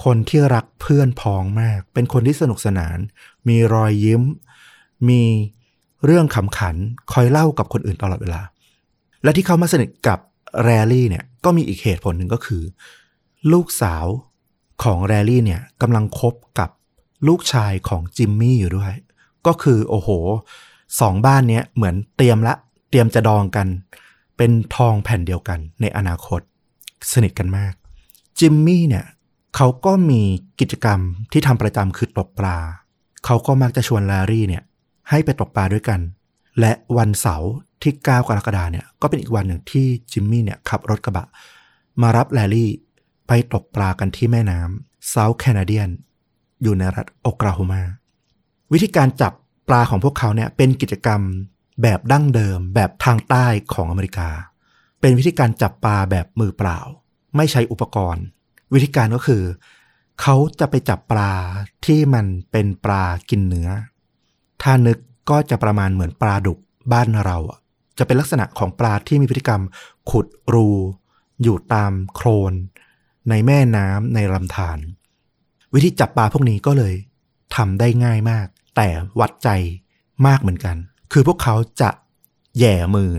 คนที่รักเพื่อนพ้องมาก เป็นคนที่สนุกสนาน มีรอยยิ้ม มีเรื่องขำขันคอยเล่ากับคนอื่นตลอดเวลา และที่เขามาสนิทกับแรลลี่เนี่ยก็มีอีกเหตุผลหนึ่งก็คือ ลูกสาวของแรลลี่เนี่ยกำลังคบกับลูกชายของจิมมี่อยู่ด้วย ก็คือโอ้โหสองบ้านเนี้ยเหมือนเตรียมละเตรียมจะดองกัน เป็นทองแผ่นเดียวกันในอนาคต สนิทกันมาก จิมมี่เนี่ยเขาก็มีกิจกรรมที่ทำประจำคือตกปลา เขาก็มักจะชวนแลรี่เนี่ยให้ไปตกปลาด้วยกัน และวันเสาร์ที่ 9 กรกฎาเนี่ยก็เป็นอีกวันหนึ่งที่จิมมี่เนี่ยขับรถกระบะ มารับแลรี่ไปตกปลากันที่แม่น้ำเซาท์แคนาเดียน อยู่ในรัฐโอกลาโฮมา วิธีการจับปลาของพวกเขาเนี่ยเป็นกิจกรรมแบบดั้งเดิม แบบทางใต้ของอเมริกา เป็นวิธีการจับปลาแบบมือเปล่า ไม่ใช้อุปกรณ์ วิธีการก็คือ เขาจะไปจับปลาที่มันเป็นปลากินเนื้อ ถ้านึกก็จะประมาณเหมือนปลาดุกบ้านเราอะจะเป็นลักษณะของปลาที่มีพฤติกรรมขุดรู อยู่ตามโคลน ในแม่น้ำในลำธารวิธีจับปลาพวกนี้ก็เลยทำได้ง่ายมาก แต่วัดใจมากเหมือนกัน คือพวกเขาจะแย่มือ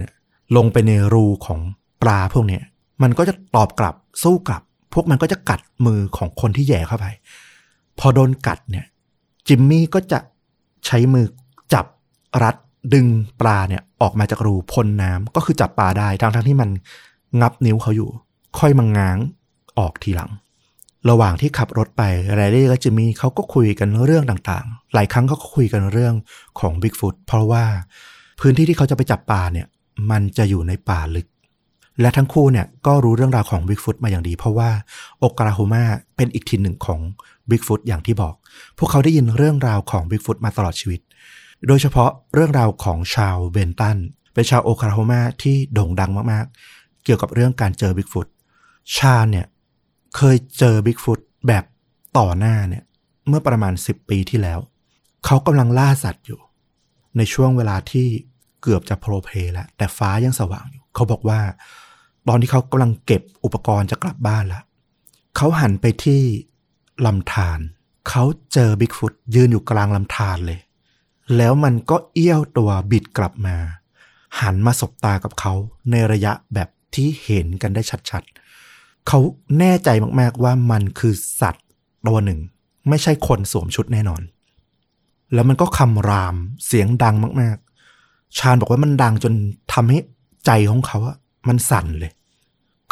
ลงไปในรูของปลาพวกเนี้ยมันก็จะตอบกลับสู้กลับ พวกมันก็จะกัดมือของคนที่แย่เข้าไป พอโดนกัดเนี่ย จิมมี่ก็จะใช้มือจับรัดดึงปลาเนี่ยออกมาจากรูพ่นน้ำก็คือจับปลาได้ทั้งทั้งที่มันงับนิ้วเขาอยู่ ค่อยมาง้างออกทีหลัง ระหว่างที่ขับรถไปแลรี่กับจิมมี่เขาก็คุยกันเรื่องต่างๆ หลายครั้งเขาก็คุยกันเรื่องของบิ๊กฟุตเพราะว่าพื้นที่ที่เขาจะไปจับปลาเนี่ย มันจะอยู่ในป่าลึก และทั้งคู่เนี่ยก็รู้เรื่องราวของบิ๊กฟุตมาอย่างดี เพราะว่าโอคลาโฮมาเป็นอีกถิ่นหนึ่งของบิ๊กฟุตอย่างที่บอก พวกเขาได้ยินเรื่องราวของบิ๊กฟุตมาตลอดชีวิต โดยเฉพาะเรื่องราวของชาร์ลเบนตันเป็นชาวโอคลาโฮมาที่โด่งดังมากๆ เกี่ยวกับเรื่องการเจอบิ๊กฟุตชาร์ลเนี่ย เคยเจอบิ๊กฟุตแบบต่อหน้าเนี่ย เมื่อประมาณ 10 ปีที่แล้ว เขากำลังล่าสัตว์อยู่ ในช่วงเวลาที่เกือบจะโพล้เพล้แแล้ว แต่ฟ้ายังสว่างอยู่ เขาบอกว่า ตอนที่เขากำลังเก็บอุปกรณ์จะกลับบ้านล้วเขาหันไปที่ลำธารเขาเจอบิ๊กฟุตยืนอยู่กลางลำธารเลย แล้วมันก็เอี้ยวตัวบิดกลับมา หันมาสบตากับเขาในระยะแบบที่เห็นกันได้ชัดๆ เขาแน่ใจมากๆว่ามันคือสัตว์ตัวหนึ่ง ไม่ใช่คนสวมชุดแน่นอน แล้วมันก็คำรามเสียงดังมากๆ ชาญบอกว่ามันดังจนทำให้ใจของเขาอะมันสั่นเลย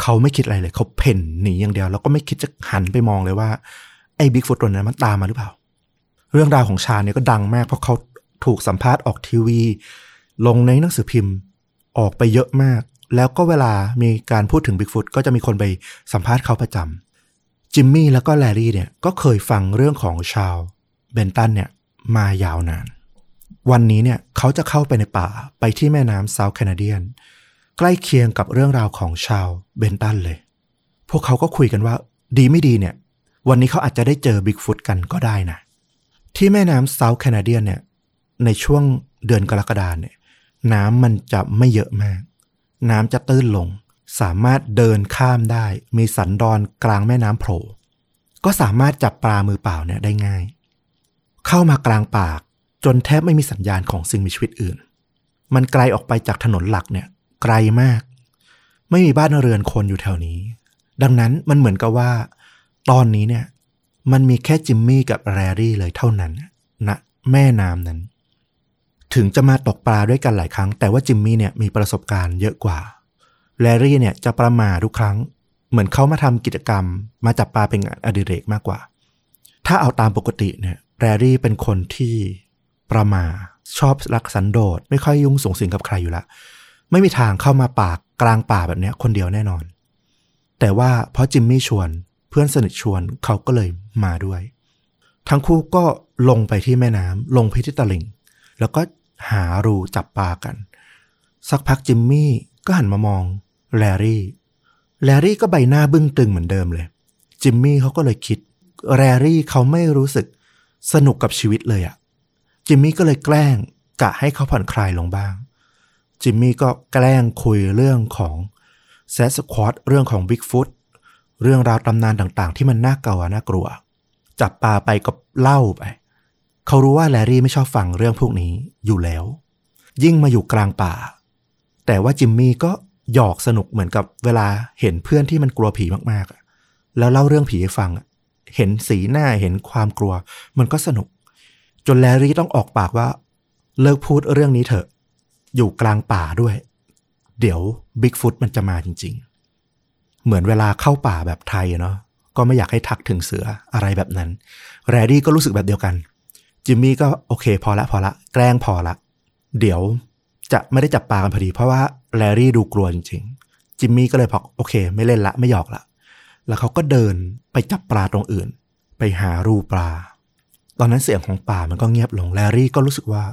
เขาไม่คิดอะไรเลย เขาเพ่นหนีอย่างเดียว แล้วก็ไม่คิดจะหันไปมองเลยว่า ไอ้บิ๊กฟุตตัวนั้นมันตามมาหรือเปล่า เรื่องราวของชาญเนี่ยก็ดังมาก เพราะเขาถูกสัมภาษณ์ออกทีวี ลงในหนังสือพิมพ์ออกไปเยอะมาก แล้วก็เวลามีการพูดถึงบิ๊กฟุตก็จะมีคนไปสัมภาษณ์เขาประจำจิมมี่แล้วก็แลรี่เนี่ยก็เคยฟังเรื่องของชาวเบนตันเนี่ยมายาวนาน วันนี้เนี่ยเขาจะเข้าไปในป่าไปที่แม่น้ำเซาท์แคนาเดียน ใกล้เคียงกับเรื่องราวของชาวเบนตันเลย พวกเขาก็คุยกันว่าดีไม่ดีเนี่ย วันนี้เขาอาจจะได้เจอบิ๊กฟุตกันก็ได้นะ ที่แม่น้ำเซาท์แคนาเดียนเนี่ยในช่วงเดือนกรกฎาเนี่ยน้ำมันจะไม่เยอะมาก น้ำจะตื้นลง สามารถเดินข้ามได้ มีสันดอนกลางแม่น้ำโผล่ก็สามารถจับปลามือเปล่าเนี่ยได้ง่าย เข้ามากลางป่าจนแทบไม่มีสัญญาณของสิ่งมีชีวิตอื่น มันไกลออกไปจากถนนหลักเนี่ย ไกลมาก ไม่มีบ้านเรือนคนอยู่แถวนี้ ดังนั้นมันเหมือนกับว่า ตอนนี้เนี่ย มันมีแค่จิมมี่กับแรรี่เลยเท่านั้นณนะแม่น้ำนั้น ถึงจะมาตกปลาด้วยกันหลายครั้ง แต่ว่าจิมมี่เนี่ยมีประสบการณ์เยอะกว่าแรรี่เนี่ยจะประมาทุกครั้ง เหมือนเขามาทำกิจกรรม มาจับปลาเป็นงานอดิเรกมากกว่า ถ้าเอาตามปกติเนี่ยแรรี่เป็นคนที่ประมาชอบรักสันโดษไม่ค่อยยุ่งส่งสิงกับใครอยู่ละ ไม่มีทางเข้ามาป่ากลางป่าแบบเนี้ยคนเดียวแน่นอน แต่ว่าเพราะจิมมี่ชวนเพื่อนสนิทชวนเขาก็เลยมาด้วย ทั้งคู่ก็ลงไปที่แม่น้ำลงไปที่ตลิ่ง แล้วก็ หารูจับปลากัน สักพักจิมมี่ก็หันมามองแลรี่ แลรี่ก็ใบหน้าบึ้งตึงเหมือนเดิมเลย จิมมี่เขาก็เลยคิด แลรี่เขาไม่รู้สึกสนุกกับชีวิตเลยอะจิมมี่ก็เลยแกล้งกะให้เขาผ่อนคลายลงบ้าง จิมมี่ก็แกล้งคุยเรื่องของแซสควอตเรื่องของบิ๊กฟุตเรื่องราวตำนานต่างๆ ที่มันน่าเกลัวน่ากลัว จับปลาไปกับเล่าไป เขารู้ว่าแลรี่ไม่ชอบฟังเรื่องพวกนี้อยู่แล้ว ยิ่งมาอยู่กลางป่า แต่ว่าจิมมี่ก็หยอกสนุกเหมือนกับเวลาเห็นเพื่อนที่มันกลัวผีมากๆ แล้วเล่าเรื่องผีให้ฟัง เห็นสีหน้าเห็นความกลัว มันก็สนุก จนแลรี่ต้องออกปากว่า เลิกพูดเรื่องนี้เถอะ อยู่กลางป่าด้วย เดี๋ยวบิ๊กฟุตมันจะมาจริง ๆ เหมือนเวลาเข้าป่าแบบไทยเนาะก็ไม่อยากให้ทักถึงเสืออะไรแบบนั้น แรดดี้ก็รู้สึกแบบเดียวกัน จิมมี่ก็โอเค พอละพอละ แกล้งพอละ เดี๋ยวจะไม่ได้จับปลากันพอดี เพราะว่าแรดดี้ดูกลัวจริงๆจิมมี่ก็เลยพอกโอเค ไม่เล่นละไม่หยอกละ แล้วเขาก็เดินไปจับปลาตรงอื่น ไปหารูปลา ตอนนั้นเสียงของป่ามันก็เงียบลงแลรี่ก็รู้สึกว่า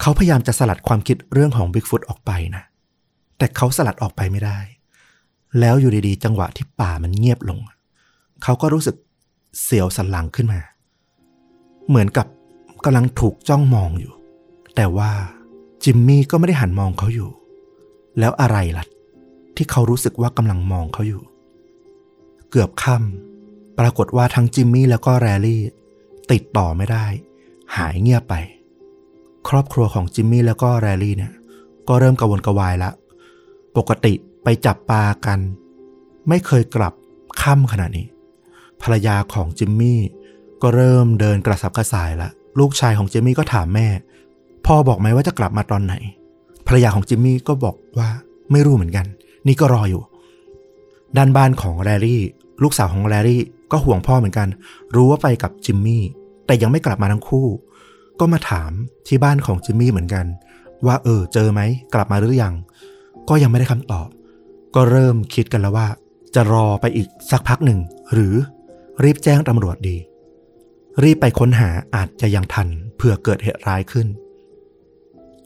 เขาพยายามจะสลัดความคิดเรื่องของบิ๊กฟุตออกไปนะ แต่เขาสลัดออกไปไม่ได้ แล้วอยู่ดีๆ จังหวะที่ป่ามันเงียบลง เขาก็รู้สึกเสียวสันหลังขึ้นมา เหมือนกับ กำลังถูกจ้องมองอยู่ แต่ว่าจิมมี่ก็ไม่ได้หันมองเขาอยู่ แล้วอะไรล่ะที่เขารู้สึกว่ากำลังมองเขาอยู่ เกือบค่ำปรากฏว่าทั้งจิมมี่แล้วก็แรลลี่ ติดต่อไม่ได้ หายเงียบไป ครอบครัวของจิมมี่แล้วก็แรลลี่เนี่ย ก็เริ่มกระวนกระวายละ ปกติไปจับปลากัน ไม่เคยกลับค่ำขนาดนี้ ภรรยาของจิมมี่ก็เริ่มเดินกระสับกระส่ายละ ลูกชายของจิมมี่ก็ถามแม่ พ่อบอกไหมว่าจะกลับมาตอนไหน ภรรยาของจิมมี่ก็บอกว่าไม่รู้เหมือนกัน นี่ก็รออยู่ ด้านบ้านของแรรี่ ลูกสาวของแรรี่ก็ห่วงพ่อเหมือนกัน รู้ว่าไปกับจิมมี่ แต่ยังไม่กลับมาทั้งคู่ ก็มาถามที่บ้านของจิมมี่เหมือนกัน ว่าเออเจอไหมกลับมาหรือยัง ก็ยังไม่ได้คำตอบ ก็เริ่มคิดกันแล้วว่า จะรอไปอีกสักพักหนึ่ง หรือรีบแจ้งตำรวจดี รีบไปค้นหาอาจจะยังทันเผื่อเกิดเหตุร้ายขึ้น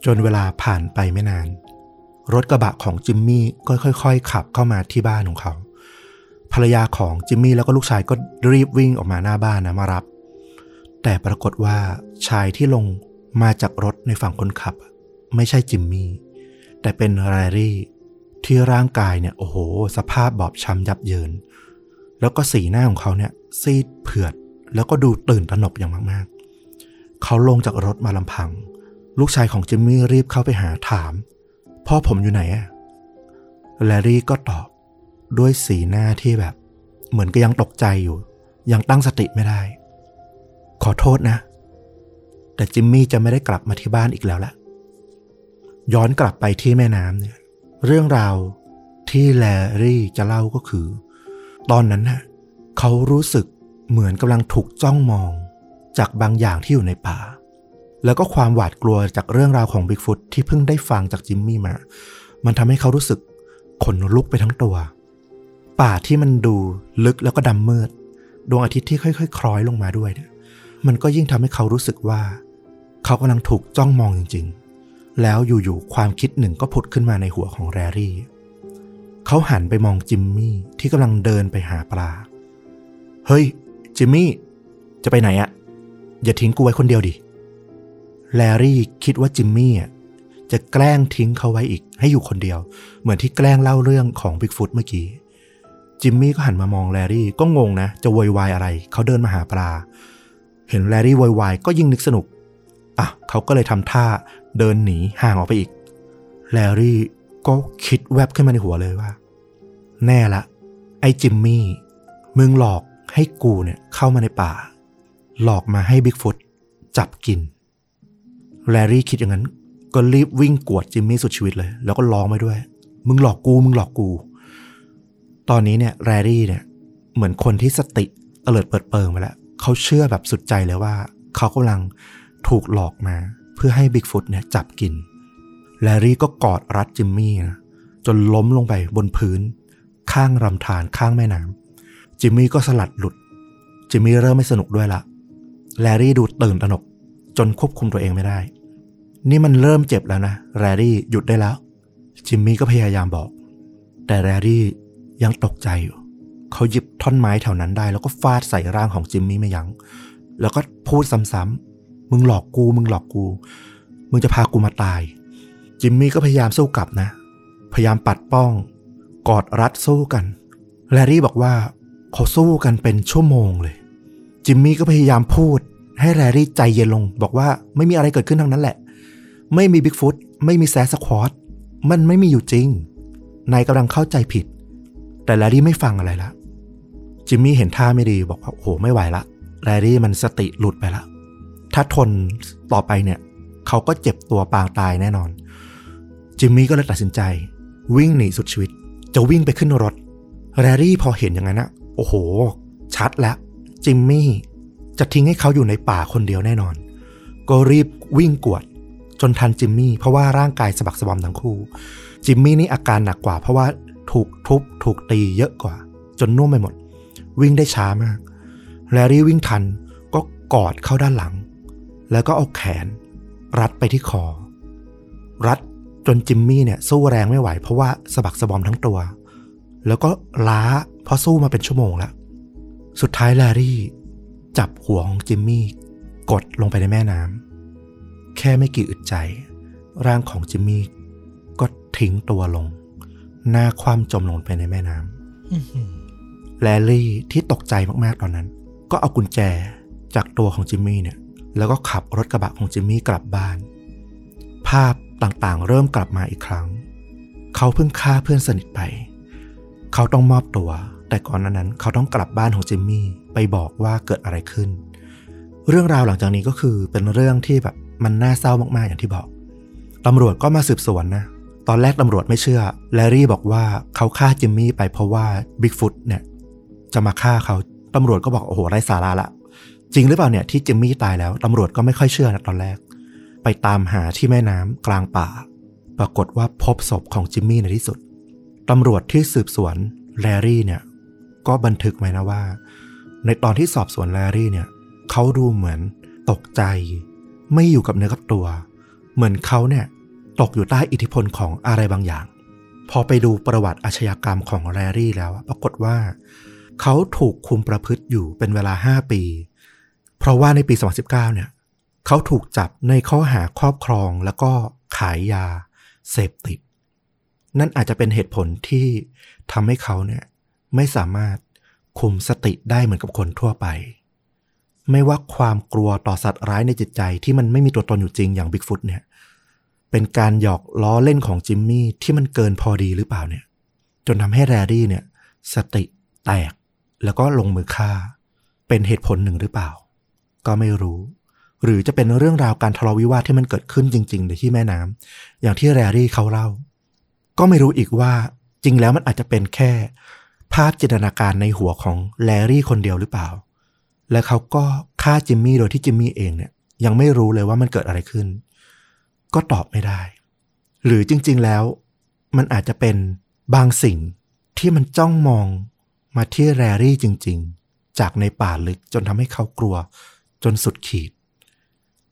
จนเวลาผ่านไปไม่นาน รถกระบะของจิมมี่ก็ค่อย ๆ ขับเข้ามาที่บ้านของเขา ภรรยาของจิมมี่แล้วก็ลูกชายก็รีบวิ่งออกมาหน้าบ้านนะมารับ แต่ปรากฏว่าชายที่ลงมาจากรถในฝั่งคนขับ ไม่ใช่จิมมี่ แต่เป็นแรรี่ที่ร่างกายเนี่ยโอ้โห สภาพบอบช้ำยับเยิน แล้วก็สีหน้าของเขาเนี่ยซีดเผือด แล้วก็ดูตื่นตระหนกอย่างมากๆ เขาลงจากรถมาลำพัง ลูกชายของจิมมี่รีบเข้าไปหาถาม พ่อผมอยู่ไหนอะแลรี่ก็ตอบด้วยสีหน้าที่แบบ เหมือนก็ยังตกใจอยู่ ยังตั้งสติไม่ได้ ขอโทษนะ แต่จิมมี่จะไม่ได้กลับมาที่บ้านอีกแล้วละย้อนกลับไปที่แม่น้ำเนี่ย เรื่องราวที่แลรี่จะเล่าก็คือ ตอนนั้นน่ะเขารู้สึก เหมือนกำลังถูกจ้องมอง จากบางอย่างที่อยู่ในป่า แล้วก็ความหวาดกลัวจากเรื่องราวของบิ๊กฟุตที่เพิ่งได้ฟังจากจิมมี่มา มันทำให้เขารู้สึกขนลุกไปทั้งตัว ป่าที่มันดูลึกแล้วก็ดำมืด ดวงอาทิตย์ที่ค่อยๆ คล้อยลงมาด้วยเนี่ยมันก็ยิ่งทำให้เขารู้สึกว่า เขากำลังถูกจ้องมองจริง ๆ แล้วอยู่ๆความคิดหนึ่งก็ผุดขึ้นมาในหัวของแรรี่เขาหันไปมองจิมมี่ที่กำลังเดินไปหาปลา เฮ้ย จิมมี่ จะไปไหนอะอย่าทิ้งกูไว้คนเดียวดิ แลรี่คิดว่าจิมมี่อะจะแกล้งทิ้งเขาไว้อีก ให้อยู่คนเดียว เหมือนที่แกล้งเล่าเรื่องของบิ๊กฟุตเมื่อกี้ จิมมี่ก็หันมามองแลรี่ก็งงนะ จะโวยวายอะไร เขาเดินมาหาปลา เห็นแลรี่โวยวายก็ยิ่งนึกสนุก อะเขาก็เลยทำท่าเดินหนีห่างออกไปอีก แลรี่ก็คิดแวบขึ้นมาในหัวเลยว่า แน่ละ ไอ้จิมมี่ มึงหลอก ให้กูเนี่ยเข้ามาในป่า หลอกมาให้บิ๊กฟุตจับกิน แลรี่คิดอย่างนั้น ก็รีบวิ่งกวดจิมมี่สุดชีวิตเลย แล้วก็ร้องไปด้วย มึงหลอกกู มึงหลอกกู ตอนนี้เนี่ยแรรี่เนี่ย เหมือนคนที่สติเตลิดเปิดเปิงไปแล้วเขาเชื่อแบบสุดใจเลยว่า เขากำลังถูกหลอกมา เพื่อให้บิ๊กฟุตเนี่ยจับกิน แลรี่ก็กอดรัดจิมมี่นะจนล้มลงไปบนพื้น ข้างลำธารข้างแม่น้ำ จิมมี่ก็สลัดหลุด จิมมี่เริ่มไม่สนุกด้วยละ แลรี่ดูตื่นตระหนก จนควบคุมตัวเองไม่ได้ นี่มันเริ่มเจ็บแล้วนะแรรี่หยุดได้แล้ว จิมมี่ก็พยายามบอก แต่แรรี่ยังตกใจอยู่ เขาหยิบท่อนไม้แถวนั้นได้ แล้วก็ฟาดใส่ร่างของจิมมี่ไม่ยัง้ง แล้วก็พูดซ้ำๆ มึงหลอกกู มึงหลอกกู มึงจะพากูมาตาย จิมมี่ก็พยายามสู้กลับนะ พยายามปัดป้อง กอดรัดสู้กัน แลรี่บอกว่า เขาสู้กันเป็นชั่วโมงเลย จิมมี่ก็พยายามพูด ให้แลรี่ใจเย็นลง บอกว่าไม่มีอะไรเกิดขึ้นทั้งนั้นแหละ ไม่มีบิ๊กฟุตไม่มีแซสควอตมันไม่มีอยู่จริง นายกำลังเข้าใจผิด แต่แลรี่ไม่ฟังอะไรละ จิมมี่เห็นท่าไม่ดีบอกว่าโอ้โหไม่ไหวละแลรี่มันสติหลุดไปละ ถ้าทนต่อไปเนี่ย เขาก็เจ็บตัวปางตายแน่นอน จิมมี่ก็เลยตัดสินใจ วิ่งหนีสุดชีวิต จะวิ่งไปขึ้นรถ แรรี่พอเห็นอย่างนั้นนะ โอ้โห ชัดแล้วจิมมี่จะทิ้งให้เขาอยู่ในป่าคนเดียวแน่นอน ก็รีบวิ่งกวด จนทันจิมมี่ เพราะว่าร่างกายสะบักสะบอมทั้งคู่ จิมมี่นี่อาการหนักกว่า เพราะว่าถูกทุบถูกตีเยอะกว่า จนน่วมไปหมด วิ่งได้ช้ามาก แลรี่วิ่งทันก็กอดเข้าด้านหลัง แล้วก็เอาแขน รัดไปที่คอ รัดจนจิมมี่เนี่ยสู้แรงไม่ไหว เพราะว่าสะบักสะบอมทั้งตัว แล้วก็ล้า เพราะสู้มาเป็นชั่วโมงแล้วสุดท้ายแลรี่ จับหัวของจิมมี่กดลงไปในแม่น้ำแค่ไม่กี่อึดใจ ร่างของจิมมี่ก็ทิ้งตัวลง หน้าคว่ำจมลงไปในแม่น้ำแลลี่ที่ตกใจมากๆตอนนั้น ก็เอากุญแจจากตัวของจิมมี่เนี่ย แล้วก็ขับรถกระบะของจิมมี่กลับบ้าน ภาพต่างๆ เริ่มกลับมาอีกครั้ง เขาเพิ่งฆ่าเพื่อนสนิทไป เขาต้องมอบตัว แต่ก่อนนั้นเขาต้องกลับบ้านของจิมมี่ไปบอกว่าเกิดอะไรขึ้น เรื่องราวหลังจากนี้ก็คือเป็นเรื่องที่แบบมันน่าเศร้ามากๆอย่างที่บอกตำรวจก็มาสืบสวนนะ ตอนแรกตำรวจไม่เชื่อ แลรี่บอกว่าเขาฆ่าจิมมี่ไปเพราะว่าบิ๊กฟุตเนี่ยจะมาฆ่าเขาตำรวจก็บอกโอ้โหไร้สาระละ จริงหรือเปล่าเนี่ยที่จิมมี่ตายแล้วตำรวจก็ไม่ค่อยเชื่อนะตอนแรก ไปตามหาที่แม่น้ำกลางป่า ปรากฏว่าพบศพของจิมมี่ในที่สุดตำรวจที่สืบสวนแลรี่เนี่ย ก็บันทึกไว้นะว่า ในตอนที่สอบสวนแลรี่เนี่ยเขาดูเหมือนตกใจ ไม่อยู่กับเนื้อกับตัว เหมือนเขาเนี่ยตกอยู่ใต้อิทธิพลของอะไรบางอย่าง พอไปดูประวัติอาชญากรรมของแลรี่แล้ว ปรากฏว่า เขาถูกคุมประพฤติอยู่เป็นเวลา 5 ปี เพราะว่าในปี2019เนี่ยเขาถูกจับในข้อหาครอบครองแล้วก็ขายยาเสพติด นั่นอาจจะเป็นเหตุผลที่ทำให้เขาเนี่ย ไม่สามารถคุมสติได้เหมือนกับคนทั่วไป ไม่ว่าความกลัวต่อสัตว์ร้ายในจิตใจที่มันไม่มีตัวตนอยู่จริงอย่างบิ๊กฟุตเนี่ย เป็นการหยอกล้อเล่นของจิมมี่ที่มันเกินพอดีหรือเปล่าเนี่ย จนทำให้แรรี่เนี่ย สติแตกแล้วก็ลงมือฆ่า เป็นเหตุผลหนึ่งหรือเปล่า ก็ไม่รู้ หรือจะเป็นเรื่องราวการทะเลาะวิวาทที่มันเกิดขึ้นจริง ๆ ในที่แม่น้ำอย่างที่แรรี่เขาเล่า ก็ไม่รู้อีกว่าจริงแล้วมันอาจจะเป็นแค่ ภาพจินตนาการในหัวของแลรี่คนเดียวหรือเปล่า และเขาก็ฆ่าจิมมี่โดยที่จิมมี่เองเนี่ยยังไม่รู้เลยว่ามันเกิดอะไรขึ้น ก็ตอบไม่ได้ หรือจริง ๆ แล้วมันอาจจะเป็นบางสิ่งที่มันจ้องมองมาที่แรรี่จริง ๆ จากในป่าลึกจนทำให้เขากลัวจนสุดขีด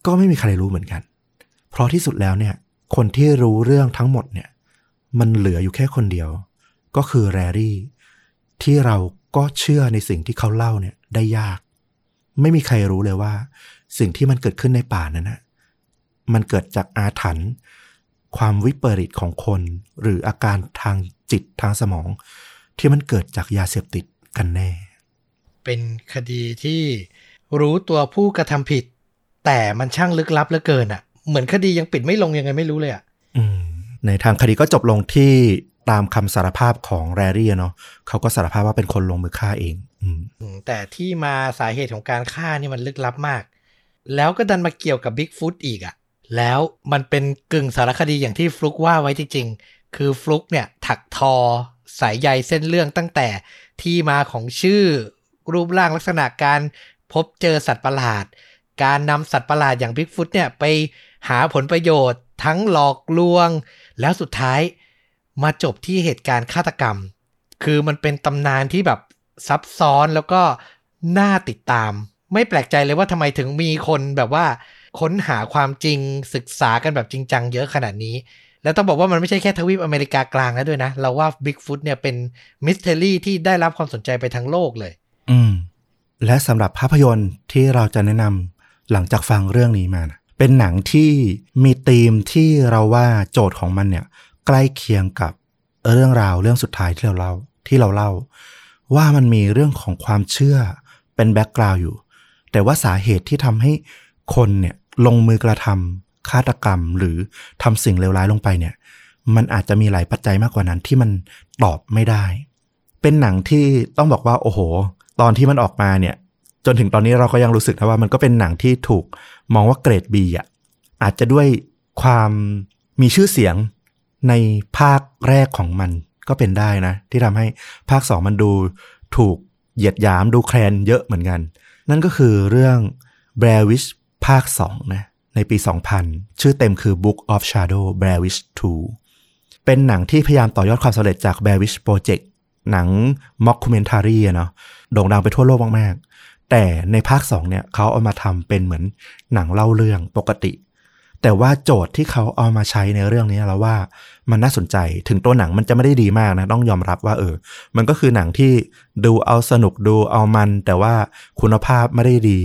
ก็ไม่มีใครรู้เหมือนกัน เพราะที่สุดแล้วเนี่ย คนที่รู้เรื่องทั้งหมดเนี่ย มันเหลืออยู่แค่คนเดียว ก็คือแรรี่ ที่เราก็เชื่อในสิ่งที่เขาเล่าเนี่ยได้ยาก ไม่มีใครรู้เลยว่า สิ่งที่มันเกิดขึ้นในป่านั้นนะมันเกิดจากอาถรรพ์ความวิปริตของคน หรืออาการทางจิตทางสมอง ที่มันเกิดจากยาเสพติดกันแน่ เป็นคดีที่รู้ตัวผู้กระทำผิด แต่มันช่างลึกลับเหลือเกินอะ่ะ เหมือนคดียังปิดไม่ลงยังไงไม่รู้เลยอะ่ะในทางคดีก็จบลงที่ ตามคำสารภาพของแรรี่เนาะเขาก็สารภาพว่าเป็นคนลงมือฆ่าเองอแต่ที่มาสาเหตุของการฆ่านี่มันลึกลับมาก แล้วก็ดันมาเกี่ยวกับบิ๊กฟุตอีกอะ่ะ แล้วมันเป็นกึ่งสารคดีอย่างที่ฟลุกว่าไว้จริงๆ คือฟลุกเนี่ยถักทอ สายใยเส้นเรื่องตั้งแต่ที่มาของชื่อ รูปร่างลักษณะการพบเจอสัตว์ประหลาด การนำสัตว์ประหลาดอย่างบิ๊กฟุตเนี่ยไปหาผลประโยชน์ทั้งหลอกลวง แล้วสุดท้าย มาจบที่เหตุการณ์ฆาตกรรม คือมันเป็นตำนานที่แบบซับซ้อนแล้วก็น่าติดตาม ไม่แปลกใจเลยว่าทำไมถึงมีคนแบบว่า ค้นหาความจริงศึกษากันแบบจริงจังเยอะขนาดนี้ แล้วต้องบอกว่ามันไม่ใช่แค่ทวีปอเมริกากลางแล้วด้วยนะ เราว่าบิ๊กฟุตเนี่ยเป็นmystery ที่ได้รับความสนใจไปทั้งโลกเลย อืม และสำหรับภาพยนตร์ที่เราจะแนะนำหลังจากฟังเรื่องนี้มานะเป็นหนังที่มีธีมที่เราว่าโจทย์ของมันเนี่ย ใกล้เคียงกับเรื่องราวเรื่องสุดท้ายที่เราเล่าที่เราเล่า ว่ามันมีเรื่องของความเชื่อเป็น background อยู่ แต่ว่าสาเหตุที่ทำให้คนเนี่ยลงมือกระทำฆาตกรรมหรือทำสิ่งเลวร้ายลงไปเนี่ย มันอาจจะมีหลายปัจจัยมากกว่านั้นที่มันตอบไม่ได้ เป็นหนังที่ต้องบอกว่า โอ้โห ตอนที่มันออกมาเนี่ย จนถึงตอนนี้เราก็ยังรู้สึกนะว่ามันก็เป็นหนังที่ถูกมองว่าเกรดบีอะอาจจะด้วยความมีชื่อเสียง ในภาคแรกของมันก็เป็นได้นะ ที่ทำให้ภาคสองมันดูถูกเหยียดหยามดูแคลนเยอะเหมือนกัน นั่นก็คือเรื่อง b r a w i s h ภาค2นะในปี 2000 ชื่อเต็มคือ Book of Shadow Blair Witch 2 เป็นหนังที่พยายามต่อยอดความสำเร็จจาก Blair Witch Project หนัง mockumentary อะเนาะโด่งดังไปทั่วโลกมาก ๆ แต่ในภาค 2 เนี่ยเขาเอามาทำเป็นเหมือนหนังเล่าเรื่องปกติ แต่ว่าโจทย์ที่เขาเอามาใช้ในเรื่องนี้เราว่ามันน่าสนใจถึงตัวหนังมันจะไม่ได้ดีมากนะ ต้องยอมรับว่าเออ มันก็คือหนังที่ดูเอาสนุกดูเอามัน แต่ว่าคุณภาพไม่ได้ดี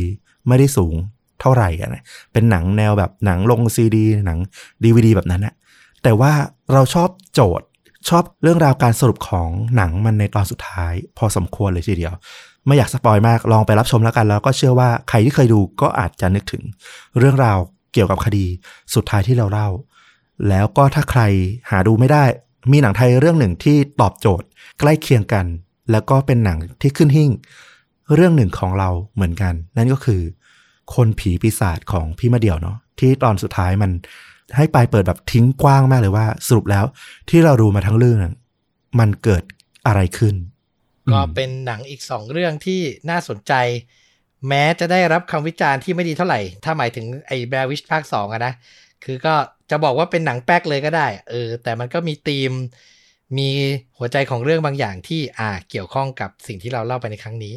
ไม่ได้สูงเท่าไหร่นะเป็นหนังแนวแบบหนังลงซีดีหนังดีวดีแบบนั้นนะแต่ว่าเราชอบโจทย์ชอบเรื่องราวการสรุปของหนังมันในตอนสุดท้าย พอสมควรเลยทีเดียว ไม่อยากสปอยมากลองไปรับชมแล้วกัน แล้วก็เชื่อว่าใครที่เคยดูก็อาจจะนึกถึงเรื่องราว เกี่ยวกับคดีสุดท้ายที่เราเล่า แล้วก็ถ้าใครหาดูไม่ได้ มีหนังไทยเรื่องหนึ่งที่ตอบโจทย์ ใกล้เคียงกัน แล้วก็เป็นหนังที่ขึ้นหิ่ง เรื่องหนึ่งของเราเหมือนกัน นั่นก็คือ คนผีปีศาจของพี่มาเดี่ยวเนาะที่ตอนสุดท้ายมันให้ปลายเปิดแบบทิ้งกว้างมากเลยว่า สรุปแล้วที่เราดูมาทั้งเรื่องมันเกิดอะไรขึ้น ก็เป็นหนังอีกสองเรื่องที่น่าสนใจ แม้จะได้รับคำวิจารณ์ที่ไม่ดีเท่าไหร่ ถ้าหมายถึงไอ้แบรวิชภาคสองอะนะ คือก็จะบอกว่าเป็นหนังแป๊กเลยก็ได้ เออ แต่มันก็มีธีม มีหัวใจของเรื่องบางอย่างที่อ่าเกี่ยวข้องกับสิ่งที่เราเล่าไปในครั้งนี้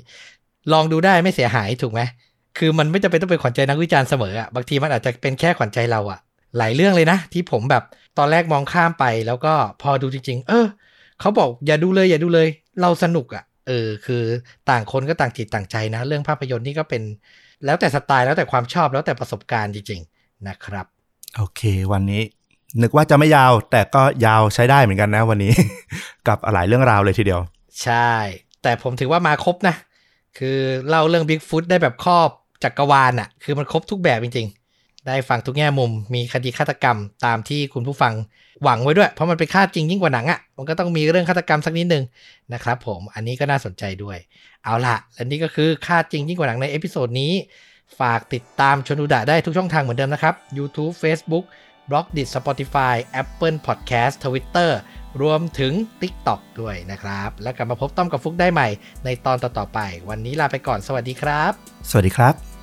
ลองดูได้ไม่เสียหายถูกไหม คือมันไม่จำเป็นต้องเป็นขวัญใจนักวิจารณ์เสมออะบางทีมันอาจจะเป็นแค่ขวัญใจเราอะหลายเรื่องเลยนะ ที่ผมแบบตอนแรกมองข้ามไปแล้วก็พอดูจริง ๆ เออเขาบอกอย่าดูเลยอย่าดูเลย เราสนุกอะ เออคือต่างคนก็ต่างจิตต่างใจนะ เรื่องภาพยนตร์นี่ก็เป็น แล้วแต่สไตล์แล้วแต่ความชอบแล้วแต่ประสบการณ์จริง ๆ นะครับ โอเค วันนี้ นึกว่าจะไม่ยาวแต่ก็ยาวใช้ได้เหมือนกันนะวันนี้ กับหลายเรื่องราวเลยทีเดียว ใช่ แต่ผมถือว่ามาครบนะ คือเล่าเรื่อง Bigfoot ได้แบบครอบจักกรวาลอะคือมันครบทุกแบบจริงๆ ได้ฟังทุกแง่มุม มีคดีฆาตกรรมตามที่คุณผู้ฟังหวังไว้ด้วย เพราะมันเป็นฆาตจริงยิ่งกว่าหนังอะมันก็ต้องมีเรื่องฆาตกรรมสักนิดนึงนะครับผม อันนี้ก็น่าสนใจด้วย เอาละและนี่ก็คือฆาตจริงยิ่งกว่าหนังใน episode นี้ ฝากติดตามชนูดะได้ทุกช่องทางเหมือนเดิมนะครับ YouTube Facebook b l o g d i t Spotify Apple Podcast Twitter รวมถึง TikTok ด้วยนะครับ แล้วกลับมาพบต้อมกับฟุกได้ใหม่ในตอนต่อๆไป วันนี้ลาไปก่อน สวัสดีครับ สวัสดีครับ